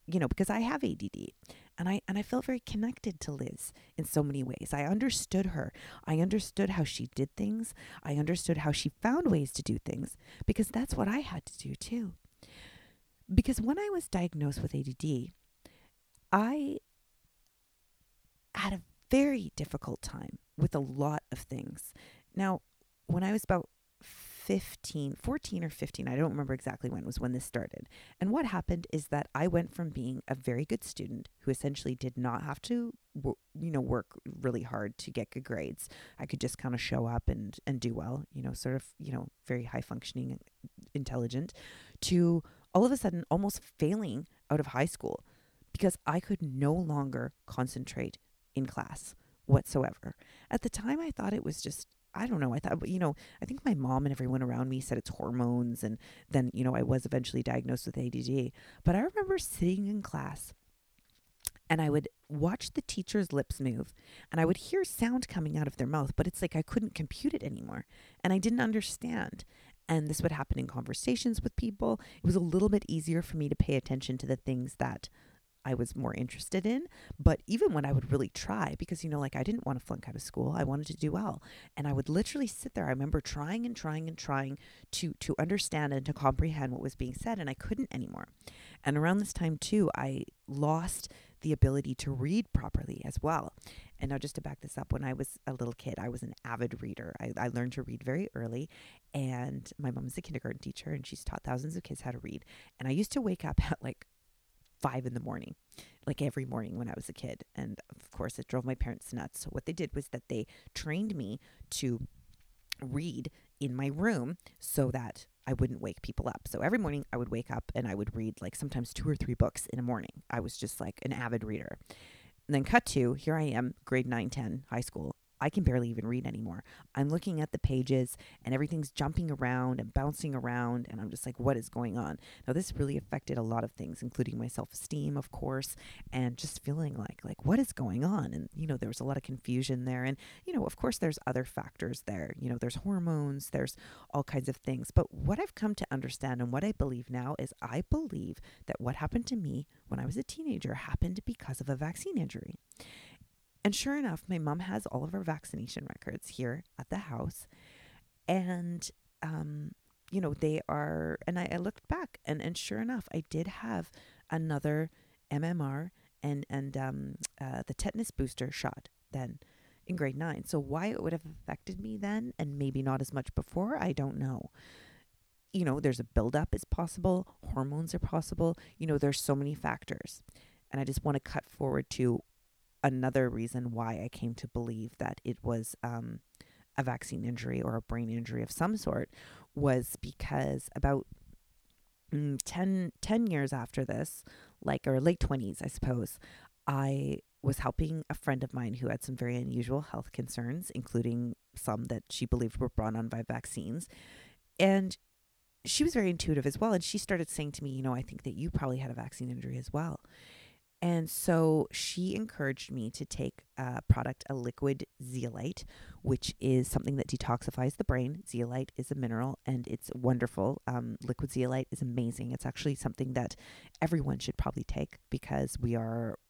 You know, because I have ADD and I and I felt very connected to Liz in so many ways. I understood her. I understood how she did things. I understood how she found ways to do things because that's what I had to do too. Because when I was diagnosed with ADD, I had a very difficult time with a lot of things. Now, when I was about 15, 14 or 15, I don't remember exactly when was when this started. And what happened is that I went from being a very good student who essentially did not have to you know work really hard to get good grades. I could just kind of show up and and do well, you know, sort of, you know, very high functioning intelligent to all of a sudden almost failing out of high school because I could no longer concentrate in class whatsoever. At the time, I thought it was just, I don't know. I thought, you know, I think my mom and everyone around me said it's hormones. And then, you know, I was eventually diagnosed with ADD. But I remember sitting in class and I would watch the teacher's lips move and I would hear sound coming out of their mouth, but it's like I couldn't compute it anymore. And I didn't understand. And this would happen in conversations with people. It was a little bit easier for me to pay attention to the things that I was more interested in. But even when I would really try, because, you know, like I didn't want to flunk out of school, I wanted to do well. And I would literally sit there. I remember trying and trying and trying to, to understand and to comprehend what was being said, and I couldn't anymore. And around this time, too, I lost the ability to read properly as well. And now, just to back this up, when I was a little kid, I was an avid reader. I, I learned to read very early, and my mom is a kindergarten teacher, and she's taught thousands of kids how to read. And I used to wake up at like five in the morning, like every morning when I was a kid. And of course, it drove my parents nuts. So, what they did was that they trained me to read in my room so that I wouldn't wake people up. So every morning I would wake up and I would read like sometimes two or three books in a morning. I was just like an avid reader. And then cut to here I am, grade 9, 10, high school. I can barely even read anymore. I'm looking at the pages and everything's jumping around and bouncing around. And I'm just like, what is going on? Now, this really affected a lot of things, including my self esteem, of course, and just feeling like, like, what is going on? And, you know, there was a lot of confusion there. And, you know, of course, there's other factors there. You know, there's hormones, there's all kinds of things. But what I've come to understand and what I believe now is I believe that what happened to me when I was a teenager happened because of a vaccine injury. And sure enough, my mom has all of our vaccination records here at the house. And, um, you know, they are, and I, I looked back and, and sure enough, I did have another MMR and, and um, uh, the tetanus booster shot then in grade nine. So why it would have affected me then and maybe not as much before, I don't know. You know, there's a buildup is possible, hormones are possible. You know, there's so many factors. And I just want to cut forward to another reason why I came to believe that it was um, a vaccine injury or a brain injury of some sort was because about mm, 10, 10 years after this, like, or late 20s, I suppose, I was helping a friend of mine who had some very unusual health concerns, including some that she believed were brought on by vaccines. And she was very intuitive as well. And she started saying to me, You know, I think that you probably had a vaccine injury as well. And so she encouraged me to take a product, a liquid zeolite, which is something that detoxifies the brain. Zeolite is a mineral and it's wonderful. Um, liquid zeolite is amazing. It's actually something that everyone should probably take because we are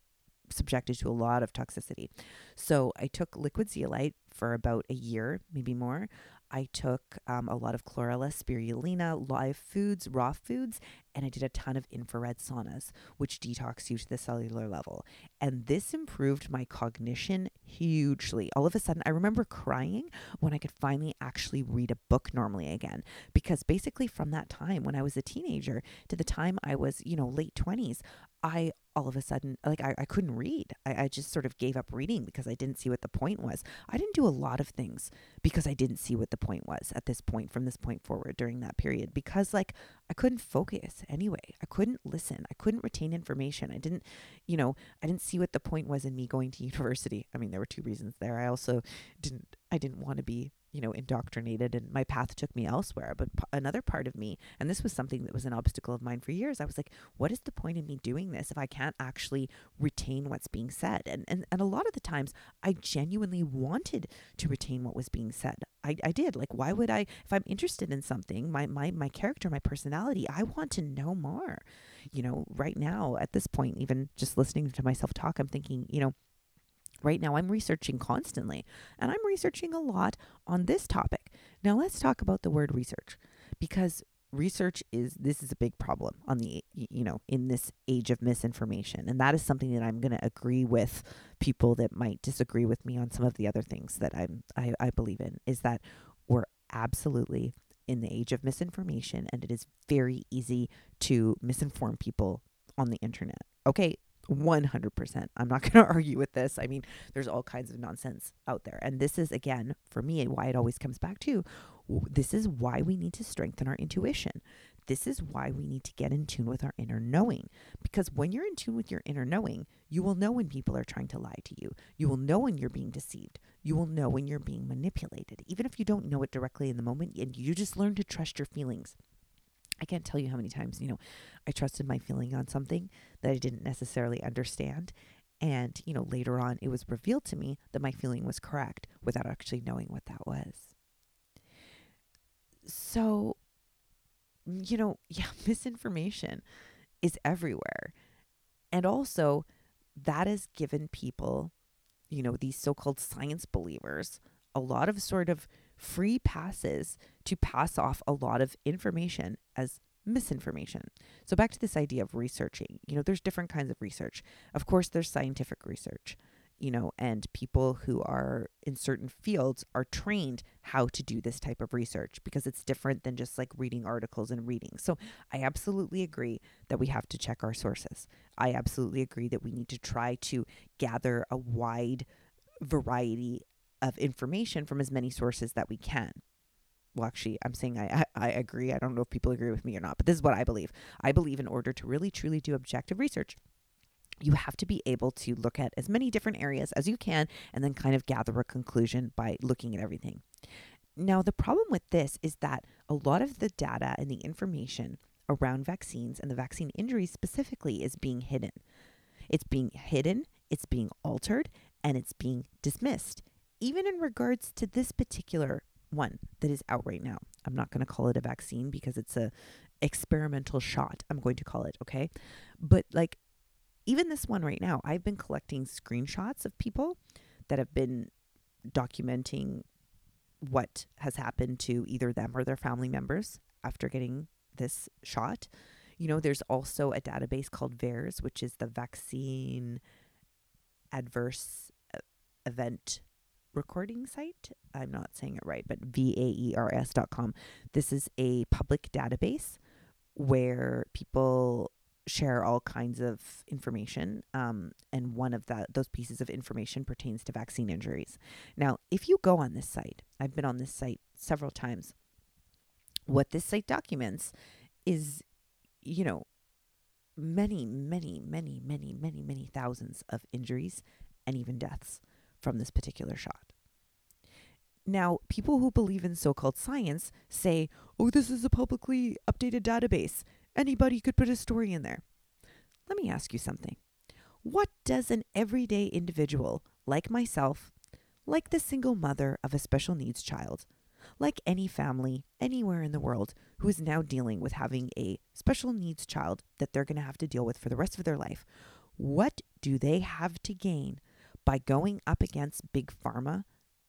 subjected to a lot of toxicity. So I took liquid zeolite for about a year, maybe more. I took um, a lot of chlorella, spirulina, live foods, raw foods, and I did a ton of infrared saunas, which detox you to the cellular level. And this improved my cognition hugely. All of a sudden, I remember crying when I could finally actually read a book normally again. Because basically, from that time when I was a teenager to the time I was, you know, late 20s, I all of a sudden like I, I couldn't read. I, I just sort of gave up reading because i didn't see what the point was. I didn't do a lot of things because i didn't see what the point was at this point from this point forward during that period because like i couldn't focus anyway. I couldn't listen. I couldn't retain information. I didn't you know i didn't see what the point was in me going to university. I mean there were two reasons there. I also didn't i didn't want to be you know, indoctrinated and my path took me elsewhere. But p- another part of me, and this was something that was an obstacle of mine for years, I was like, what is the point in me doing this if I can't actually retain what's being said? And, and, and a lot of the times I genuinely wanted to retain what was being said. I, I did. Like, why would I, if I'm interested in something, my, my, my character, my personality, I want to know more. You know, right now at this point, even just listening to myself talk, I'm thinking, you know, Right now, I'm researching constantly, and I'm researching a lot on this topic. Now, let's talk about the word research because research is this is a big problem on the you know in this age of misinformation and that is something that i'm going to agree with people that might disagree with me on some of the other things that i'm I, I believe in is that we're absolutely in the age of misinformation and it is very easy to misinform people on the internet okay 100%. I'm not going to argue with this. I mean, there's all kinds of nonsense out there. And this is, again, for me, why it always comes back to this is why we need to strengthen our intuition. This is why we need to get in tune with our inner knowing. Because when you're in tune with your inner knowing, you will know when people are trying to lie to you. You will know when you're being deceived. You will know when you're being manipulated. Even if you don't know it directly in the moment, and you just learn to trust your feelings. I can't tell you how many times, you know, I trusted my feeling on something that I didn't necessarily understand. And, you know, later on, it was revealed to me that my feeling was correct without actually knowing what that was. So, you know, yeah, misinformation is everywhere. And also, that has given people, you know, these so called science believers, a lot of sort of free passes to pass off a lot of information as misinformation. So back to this idea of researching. You know, there's different kinds of research. Of course, there's scientific research, you know, and people who are in certain fields are trained how to do this type of research because it's different than just like reading articles and reading. So I absolutely agree that we have to check our sources. I absolutely agree that we need to try to gather a wide variety of information from as many sources that we can. Well, actually, I'm saying I, I, I agree. I don't know if people agree with me or not, but this is what I believe. I believe in order to really truly do objective research, you have to be able to look at as many different areas as you can and then kind of gather a conclusion by looking at everything. Now, the problem with this is that a lot of the data and the information around vaccines and the vaccine injuries specifically is being hidden. It's being hidden, it's being altered, and it's being dismissed even in regards to this particular one that is out right now. I'm not going to call it a vaccine because it's a experimental shot. I'm going to call it, okay? But like even this one right now, I've been collecting screenshots of people that have been documenting what has happened to either them or their family members after getting this shot. You know, there's also a database called VAERS, which is the vaccine adverse event recording site. I'm not saying it right, but V A E R S.com. This is a public database where people share all kinds of information. Um, and one of the, those pieces of information pertains to vaccine injuries. Now, if you go on this site, I've been on this site several times. What this site documents is, you know, many, many, many, many, many, many thousands of injuries and even deaths from this particular shot. Now, people who believe in so called science say, oh, this is a publicly updated database. Anybody could put a story in there. Let me ask you something. What does an everyday individual like myself, like the single mother of a special needs child, like any family anywhere in the world who is now dealing with having a special needs child that they're going to have to deal with for the rest of their life, what do they have to gain by going up against big pharma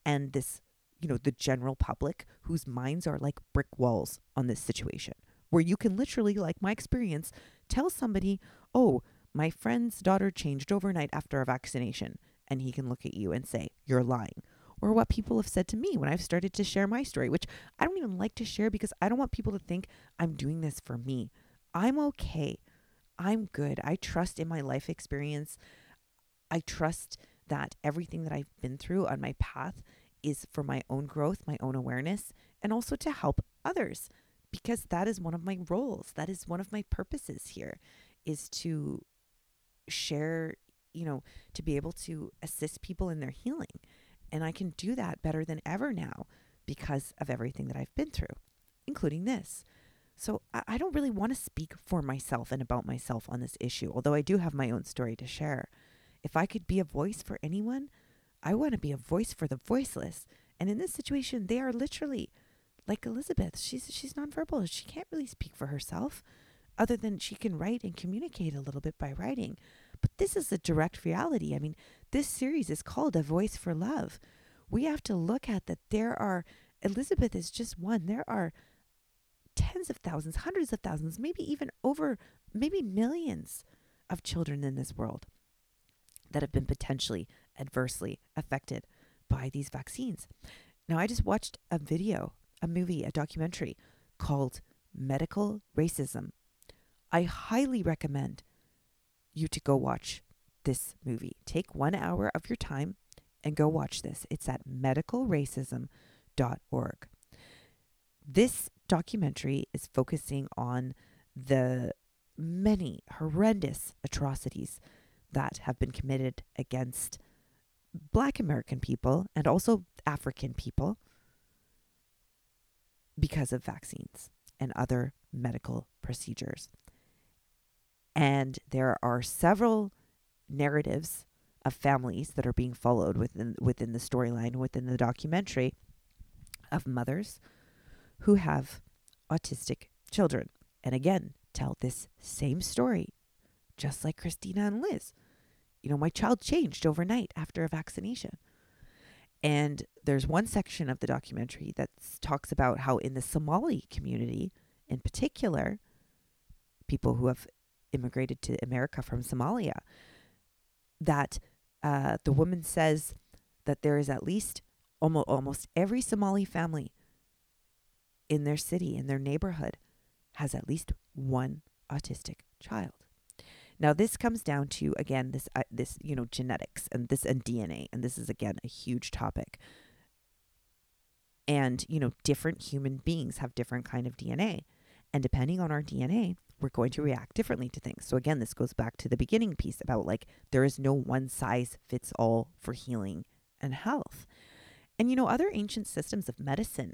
and this you know, the general public whose minds are like brick walls on this situation, where you can literally, like my experience, tell somebody, oh, my friend's daughter changed overnight after a vaccination. And he can look at you and say, you're lying. Or what people have said to me when I've started to share my story, which I don't even like to share because I don't want people to think I'm doing this for me. I'm okay. I'm good. I trust in my life experience. I trust that everything that I've been through on my path is for my own growth, my own awareness, and also to help others because that is one of my roles. That is one of my purposes here is to share, you know, to be able to assist people in their healing. And I can do that better than ever now because of everything that I've been through, including this. So I, don't really want to speak for myself and about myself on this issue, although I do have my own story to share. If I could be a voice for anyone, I want to be a voice for the voiceless. And in this situation, they are literally like Elizabeth. She's she's nonverbal. She can't really speak for herself, other than she can write and communicate a little bit by writing. But this is a direct reality. I mean, this series is called A Voice for Love. We have to look at that there are Elizabeth is just one. There are tens of thousands, hundreds of thousands, maybe even over, maybe millions of children in this world that have been potentially adversely affected by these vaccines. Now, I just watched a video, a movie, a documentary called Medical Racism. I highly recommend you to go watch this movie. Take one hour of your time and go watch this. It's at medicalracism.org. This documentary is focusing on the many horrendous atrocities that have been committed against Black American people and also African people because of vaccines and other medical procedures. And there are several narratives of families that are being followed within within the storyline within the documentary of mothers who have autistic children. And again, tell this same story, just like Christina and Liz. You know, my child changed overnight after a vaccination. And there's one section of the documentary that talks about how, in the Somali community in particular, people who have immigrated to America from Somalia, that uh, the woman says that there is at least almost, almost every Somali family in their city, in their neighborhood, has at least one autistic child. Now this comes down to again this uh, this you know genetics and this and DNA and this is again a huge topic. And you know different human beings have different kind of DNA and depending on our DNA we're going to react differently to things. So again this goes back to the beginning piece about like there is no one size fits all for healing and health. And you know other ancient systems of medicine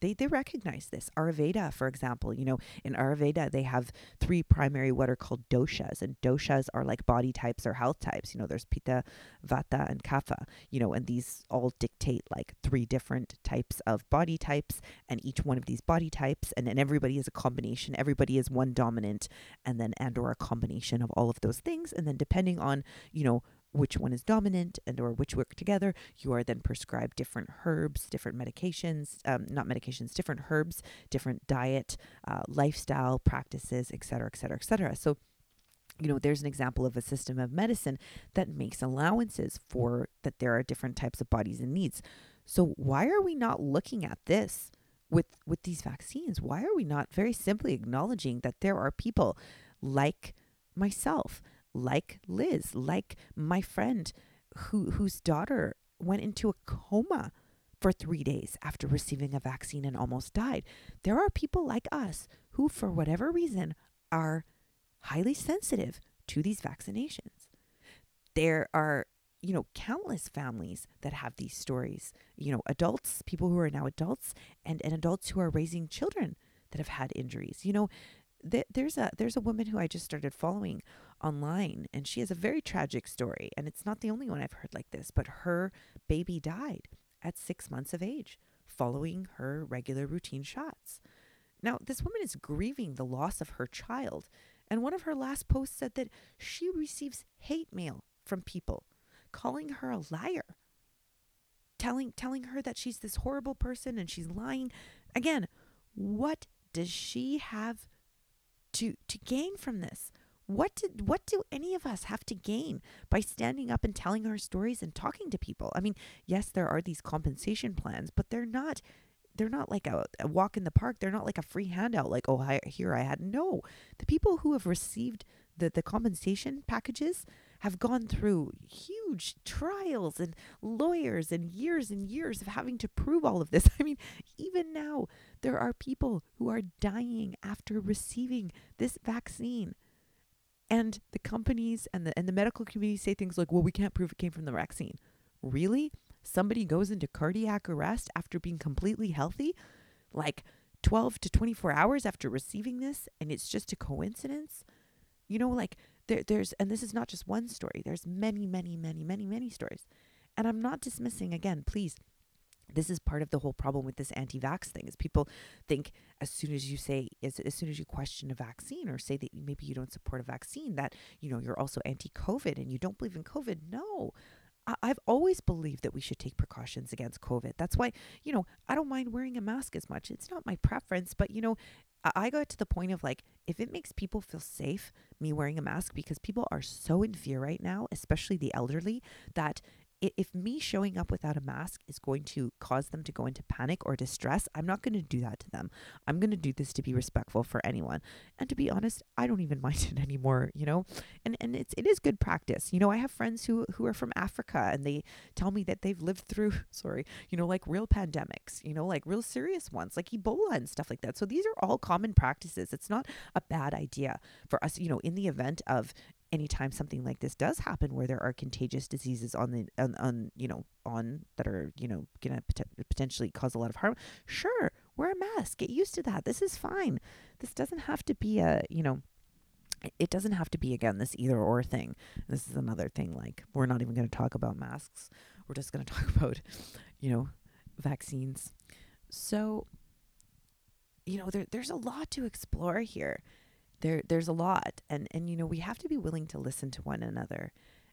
they, they recognize this. Ayurveda, for example, you know, in Ayurveda, they have three primary what are called doshas, and doshas are like body types or health types. You know, there's Pitta, Vata, and Kapha, you know, and these all dictate like three different types of body types, and each one of these body types, and then everybody is a combination, everybody is one dominant, and then and or a combination of all of those things. And then depending on, you know, which one is dominant and or which work together. You are then prescribed different herbs different medications um, not medications different herbs different diet uh, lifestyle practices et cetera et cetera et cetera. So you know there's an example of a system of medicine that makes allowances for that there are different types of bodies and needs. So why are we not looking at this with with these vaccines? Why are we not very simply acknowledging that there are people like myself like Liz, like my friend who whose daughter went into a coma for 3 days after receiving a vaccine and almost died. There are people like us who for whatever reason are highly sensitive to these vaccinations. There are you know, countless families that have these stories. You know, adults, people who are now adults, and, and adults who are raising children that have had injuries. You know, th- there's a there's a woman who I just started following online and she has a very tragic story and it's not the only one I've heard like this but her baby died at 6 months of age following her regular routine shots. Now, this woman is grieving the loss of her child and one of her last posts said that she receives hate mail from people calling her a liar telling telling her that she's this horrible person and she's lying. Again, what does she have to to gain from this? What did what do any of us have to gain by standing up and telling our stories and talking to people? I mean, yes, there are these compensation plans, but they're not they're not like a, a walk in the park. They're not like a free handout like, "Oh, I, here I had." No. The people who have received the the compensation packages have gone through huge trials and lawyers and years and years of having to prove all of this. I mean, even now, there are people who are dying after receiving this vaccine. And the companies and the and the medical community say things like, "Well, we can't prove it came from the vaccine." Really? Somebody goes into cardiac arrest after being completely healthy, like 12 to 24 hours after receiving this, and it's just a coincidence? You know, like there, there's, and this is not just one story. There's many, many, many, many, many stories. And I'm not dismissing, again, please, this is part of the whole problem with this anti-vax thing is people think as soon as you say as, as soon as you question a vaccine or say that maybe you don't support a vaccine that you know you're also anti-covid and you don't believe in covid no I've always believed that we should take precautions against COVID. That's why, you know, I don't mind wearing a mask as much. It's not my preference, but, you know, I got to the point of like, if it makes people feel safe, me wearing a mask, because people are so in fear right now, especially the elderly, that if me showing up without a mask is going to cause them to go into panic or distress, I'm not going to do that to them. I'm going to do this to be respectful for anyone. And to be honest, I don't even mind it anymore, you know? And and it's it is good practice. You know, I have friends who who are from Africa and they tell me that they've lived through, sorry, you know, like real pandemics, you know, like real serious ones, like Ebola and stuff like that. So these are all common practices. It's not a bad idea for us, you know, in the event of anytime something like this does happen where there are contagious diseases on the on, on you know on that are you know gonna pot- potentially cause a lot of harm sure wear a mask. Get used to that. This is fine. This doesn't have to be a you know it doesn't have to be again this either or thing. This is another thing like we're not even going to talk about masks. We're just going to talk about you know vaccines. So you know there, there's a lot to explore here there there's a lot and and you know we have to be willing to listen to one another.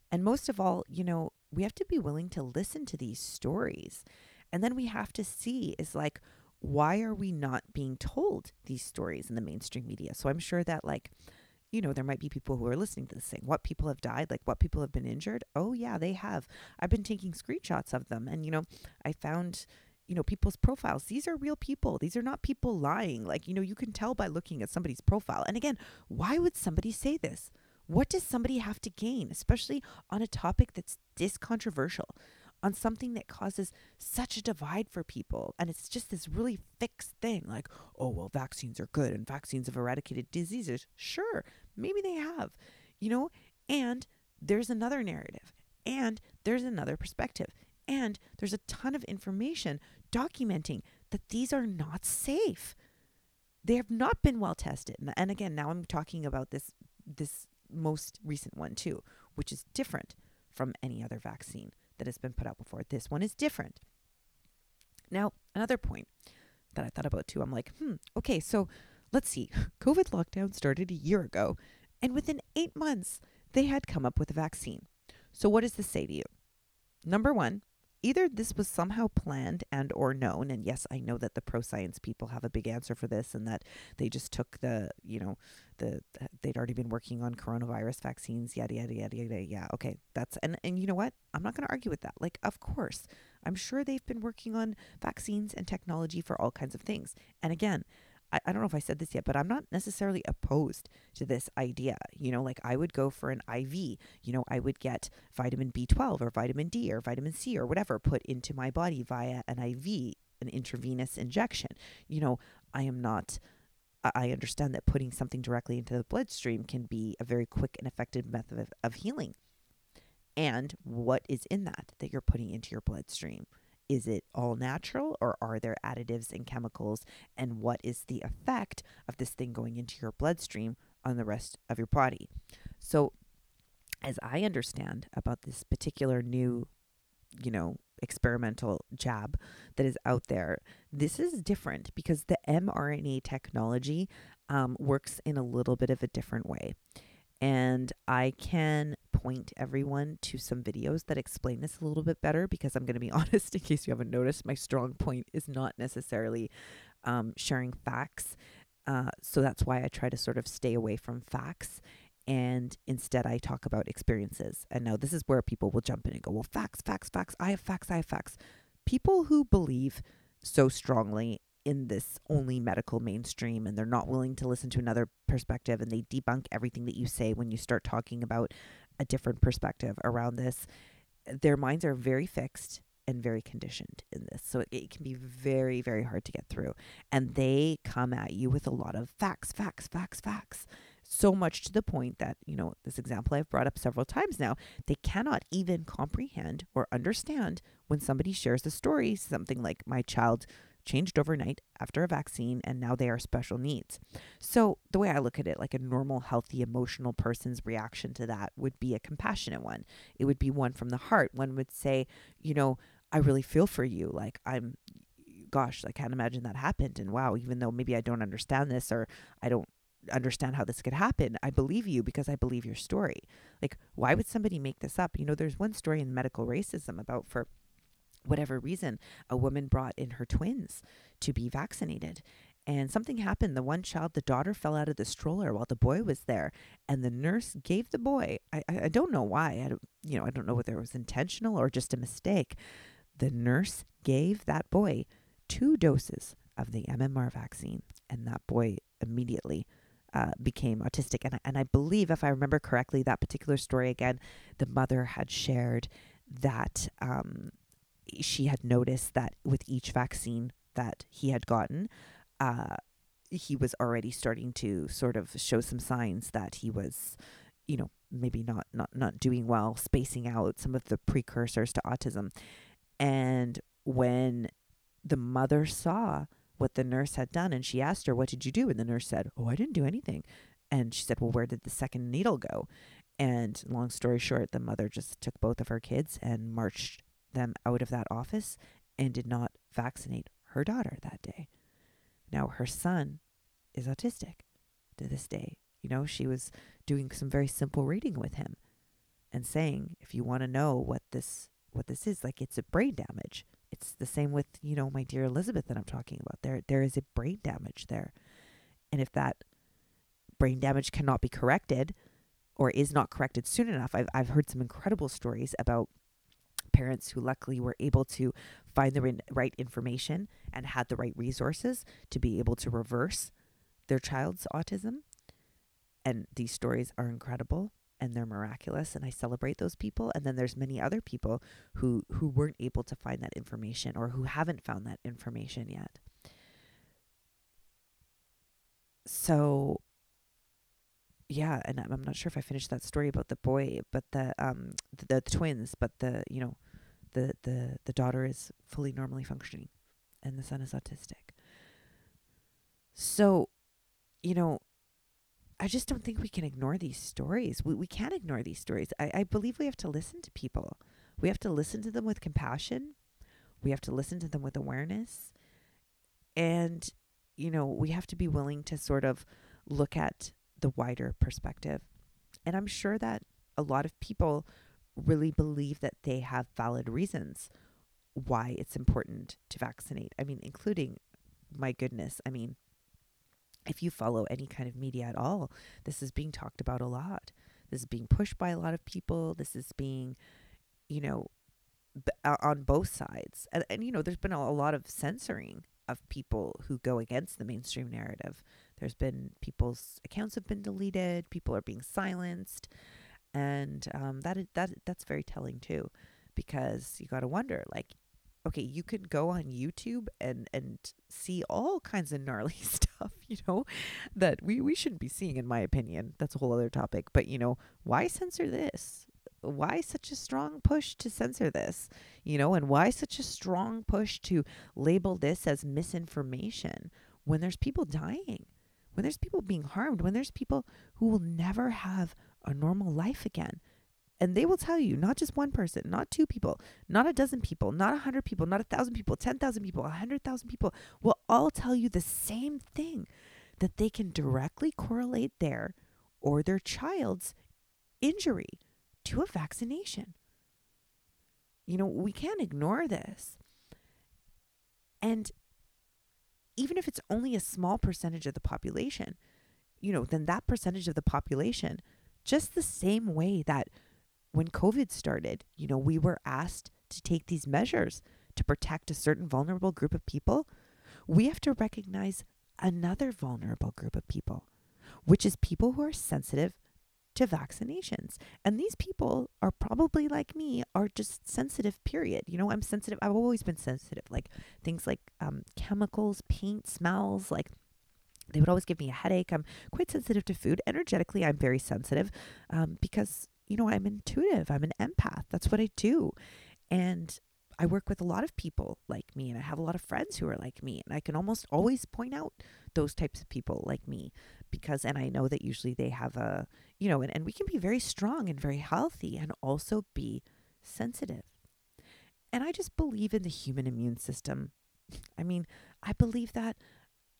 And most of all you know we have to be willing to listen to these stories. And then we have to see is like why are we not being told these stories in the mainstream media? So i'm sure that like you know there might be people who are listening to this saying what people have died? Like what people have been injured? Oh yeah they have. I've been taking screenshots of them. And you know i found you know people's profiles. These are real people. These are not people lying. Like you know you can tell by looking at somebody's profile. And again why would somebody say this? What does somebody have to gain especially on a topic that's this controversial on something that causes such a divide for people? And it's just this really fixed thing like oh well vaccines are good and vaccines have eradicated diseases. Sure maybe they have you know? And there's another narrative and there's another perspective and there's a ton of information documenting that these are not safe. They have not been well tested. And again, now I'm talking about this this most recent one too, which is different from any other vaccine that has been put out before. This one is different. Now, another point that I thought about too, I'm like, hmm, okay, so let's see. COVID lockdown started a year ago, and within eight months, they had come up with a vaccine. So, what does this say to you? Number one, either this was somehow planned and or known and yes i know that the pro science people have a big answer for this and that they just took the you know the they'd already been working on coronavirus vaccines yada yada yada yada yeah okay that's and and you know what? I'm not going to argue with that like of course. I'm sure they've been working on vaccines and technology for all kinds of things and again I, I don't know if I said this yet, but I'm not necessarily opposed to this idea. You know, like I would go for an IV, you know, I would get vitamin B12 or vitamin D or vitamin C or whatever put into my body via an IV, an intravenous injection. You know, I am not. I understand that putting something directly into the bloodstream can be a very quick and effective method of, of healing. And what is in that that you're putting into your bloodstream? Is it all natural or are there additives and chemicals? And what is the effect of this thing going into your bloodstream on the rest of your body? So, as I understand about this particular new, you know, experimental jab that is out there, this is different because the mRNA technology um, works in a little bit of a different way. And I can point everyone to some videos that explain this a little bit better because I'm going to be honest, in case you haven't noticed, my strong point is not necessarily um, sharing facts. Uh, so that's why I try to sort of stay away from facts and instead I talk about experiences. And now this is where people will jump in and go, well, facts, facts, facts. I have facts, I have facts. People who believe so strongly in this only medical mainstream and they're not willing to listen to another perspective and they debunk everything that you say when you start talking about a different perspective around this. Their minds are very fixed and very conditioned in this. So it, it, can be very, very hard to get through. And they come at you with a lot of facts, facts, facts, facts. So much to the point that, you know, this example I've brought up several times now, they cannot even comprehend or understand when somebody shares a story, something like my child changed overnight after a vaccine and now they are special needs. So, the way I look at it, like a normal, healthy, emotional person's reaction to that would be a compassionate one. It would be one from the heart. One would say, you know, I really feel for you. Like, I'm, gosh, I can't imagine that happened. And wow, even though maybe I don't understand this or I don't understand how this could happen. I believe you because I believe your story. Like, why would somebody make this up? You know, there's one story in medical racism about for whatever reason, a woman brought in her twins to be vaccinated. And something happened. The one child, the daughter, fell out of the stroller while the boy was there, and the nurse gave the boy. I, I don't know why. I don't, you know, I don't know whether it was intentional or just a mistake. The nurse gave that boy two doses of the MMR vaccine, and that boy immediately uh, became autistic. And, and I believe, if I remember correctly, that particular story again, the mother had shared that um, she had noticed that with each vaccine that he had gotten, uh, he was already starting to sort of show some signs that he was, you know, maybe not not not doing well, spacing out some of the precursors to autism. And when the mother saw what the nurse had done and she asked her, What did you do? And the nurse said, Oh, I didn't do anything. And she said, Well, where did the second needle go? And long story short, the mother just took both of her kids and marched them out of that office and did not vaccinate her daughter that day. Now, her son is autistic to this day. You know, she was doing some very simple reading with him and saying, if you want to know what this what this is, like it's a brain damage. It's the same with, you know, my dear Elizabeth that I'm talking about. There there is a brain damage there. And if that brain damage cannot be corrected or is not corrected soon enough, I've I've heard some incredible stories about parents who luckily were able to find the right information and had the right resources to be able to reverse their child's autism. And these stories are incredible and they're miraculous and I celebrate those people and then there's many other people who who weren't able to find that information or who haven't found that information yet. So yeah, and I'm, not sure if I finished that story about the boy, but the um the, the twins, but the you know, the the the daughter is fully normally functioning, and the son is autistic. So, you know, I just don't think we can ignore these stories. We we can't ignore these stories. I, I believe we have to listen to people. We have to listen to them with compassion. We have to listen to them with awareness. And, you know, we have to be willing to sort of look at the wider perspective. And I'm sure that a lot of people really believe that they have valid reasons why it's important to vaccinate. I mean, including, my goodness, I mean, if you follow any kind of media at all, this is being talked about a lot. This is being pushed by a lot of people. This is being, you know, b- on both sides. And, and, you know, there's been a, a lot of censoring of people who go against the mainstream narrative. There's been people's accounts have been deleted, people are being silenced, and um, that that that's very telling too, because you got to wonder like, okay, you can go on YouTube and and see all kinds of gnarly stuff, you know, that we we shouldn't be seeing, in my opinion. That's a whole other topic. But you know, why censor this? why such a strong push to censor this? You know, and why such a strong push to label this as misinformation when there's people dying, when there's people being harmed, when there's people who will never have a normal life again? And they will tell you, not just one person, not two people, not a dozen people, not a hundred people, not a thousand people, 10,000 people, a hundred thousand people will all tell you the same thing that they can directly correlate their or their child's injury to a vaccination. You know, we can't ignore this. And even if it's only a small percentage of the population, you know, then that percentage of the population, just the same way that when COVID started, you know, we were asked to take these measures to protect a certain vulnerable group of people, we have to recognize another vulnerable group of people, which is people who are sensitive to vaccinations. And these people are probably like me, are just sensitive, period. You know, I'm sensitive. I've always been sensitive, like things like um, chemicals, paint, smells, like they would always give me a headache. I'm quite sensitive to food. Energetically, I'm very sensitive um, because, you know, I'm intuitive. I'm an empath. That's what I do. And I work with a lot of people like me, and I have a lot of friends who are like me. And I can almost always point out those types of people like me because, and I know that usually they have a, you know, and, and we can be very strong and very healthy and also be sensitive. And I just believe in the human immune system. I mean, I believe that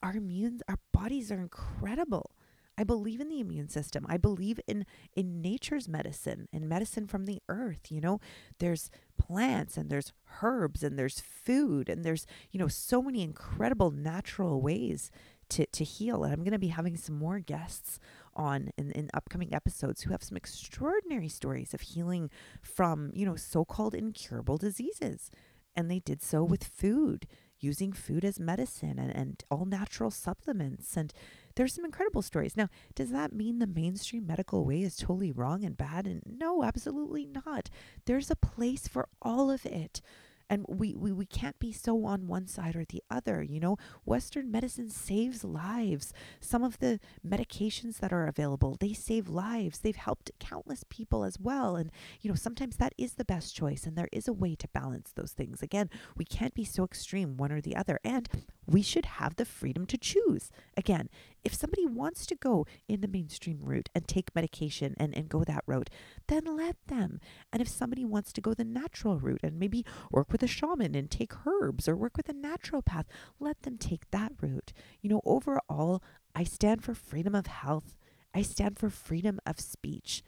our immune, our bodies are incredible. I believe in the immune system. I believe in in nature's medicine and medicine from the earth, you know. There's plants and there's herbs and there's food and there's, you know, so many incredible natural ways to to heal. And I'm going to be having some more guests on in, in upcoming episodes who have some extraordinary stories of healing from, you know, so-called incurable diseases. And they did so with food, using food as medicine and, and all natural supplements and there's some incredible stories. Now, does that mean the mainstream medical way is totally wrong and bad? And no, absolutely not. There's a place for all of it and we, we we can't be so on one side or the other you know? Western medicine saves lives. Some of the medications that are available they save lives. They've helped countless people as well and you know sometimes that is the best choice and there is a way to balance those things. Again we can't be so extreme one or the other and we should have the freedom to choose. Again if somebody wants to go in the mainstream route and take medication and, and go that route, then let them. And if somebody wants to go the natural route and maybe work with a shaman and take herbs or work with a naturopath, let them take that route. You know, overall, I stand for freedom of health. I stand for freedom of speech.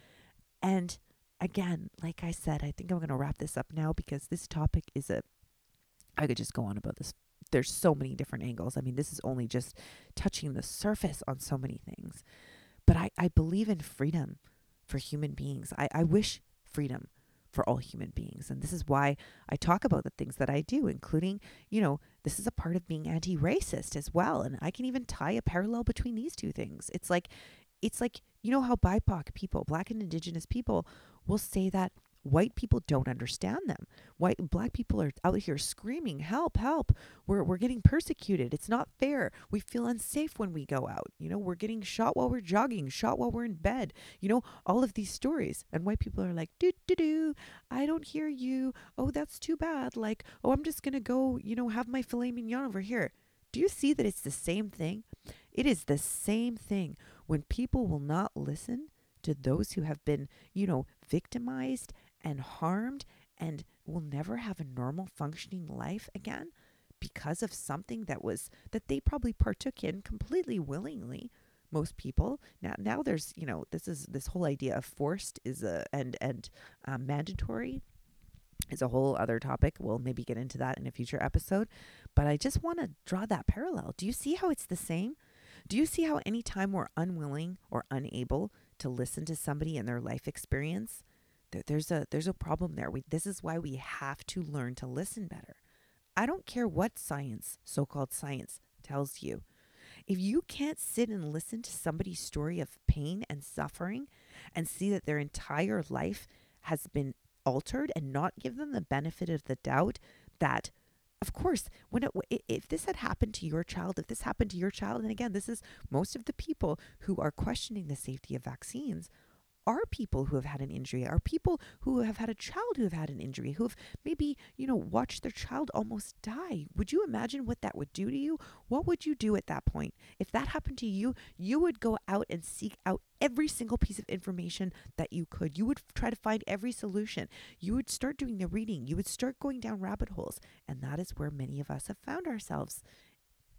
And again, like I said, I think I'm going to wrap this up now because this topic is a I could just go on about this there's so many different angles. I mean, this is only just touching the surface on so many things. But I, I believe in freedom for human beings. I, I wish freedom for all human beings. And this is why I talk about the things that I do, including, you know, this is a part of being anti racist as well. And I can even tie a parallel between these two things. It's like, it's like, you know, how BIPOC people, Black and Indigenous people, will say that white people don't understand them. White black people are out here screaming, "Help, help. We're we're getting persecuted. It's not fair. We feel unsafe when we go out. You know, we're getting shot while we're jogging, shot while we're in bed. You know, all of these stories." And white people are like, "Do do do. I don't hear you. Oh, that's too bad. Like, oh, I'm just going to go, you know, have my filet mignon over here." Do you see that it's the same thing? It is the same thing when people will not listen to those who have been, you know, victimized and harmed and will never have a normal functioning life again because of something that was that they probably partook in completely willingly. Most people now now there's you know this is this whole idea of forced is a and and um, mandatory is a whole other topic. We'll maybe get into that in a future episode. But i just want to draw that parallel. Do you see how it's the same? Do you see how anytime we're unwilling or unable to listen to somebody and their life experience there's a there's a problem there. We, this is why we have to learn to listen better. I don't care what science, so-called science, tells you. If you can't sit and listen to somebody's story of pain and suffering and see that their entire life has been altered and not give them the benefit of the doubt that of course when it, if this had happened to your child if this happened to your child and again this is most of the people who are questioning the safety of vaccines are people who have had an injury, are people who have had a child who have had an injury, who have maybe, you know, watched their child almost die. Would you imagine what that would do to you? What would you do at that point? If that happened to you, you would go out and seek out every single piece of information that you could. You would try to find every solution. You would start doing the reading. You would start going down rabbit holes. And that is where many of us have found ourselves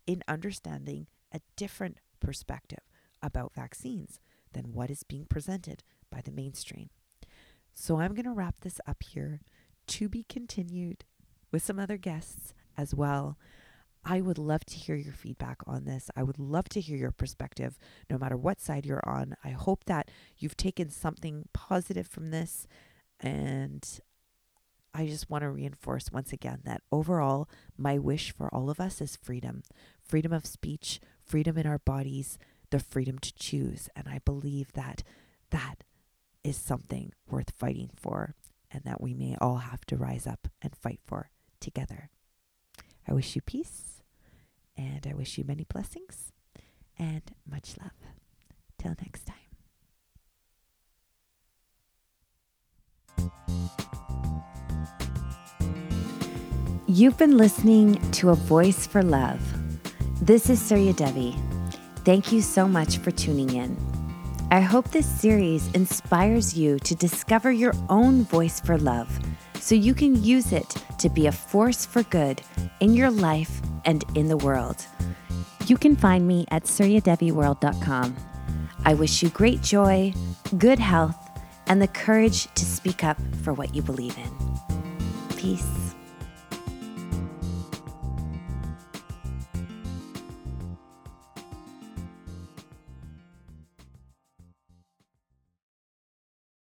in understanding a different perspective about vaccines than what is being presented by the mainstream. So I'm going to wrap this up here to be continued with some other guests as well. I would love to hear your feedback on this. I would love to hear your perspective, no matter what side you're on. I hope that you've taken something positive from this. And I just want to reinforce once again that overall, my wish for all of us is freedom freedom of speech, freedom in our bodies, the freedom to choose. And I believe that that is something worth fighting for and that we may all have to rise up and fight for together. I wish you peace and I wish you many blessings and much love. Till next time. You've been listening to A Voice for Love. This is Surya Devi. Thank you so much for tuning in. I hope this series inspires you to discover your own voice for love so you can use it to be a force for good in your life and in the world. You can find me at suryadeviworld.com. I wish you great joy, good health, and the courage to speak up for what you believe in. Peace.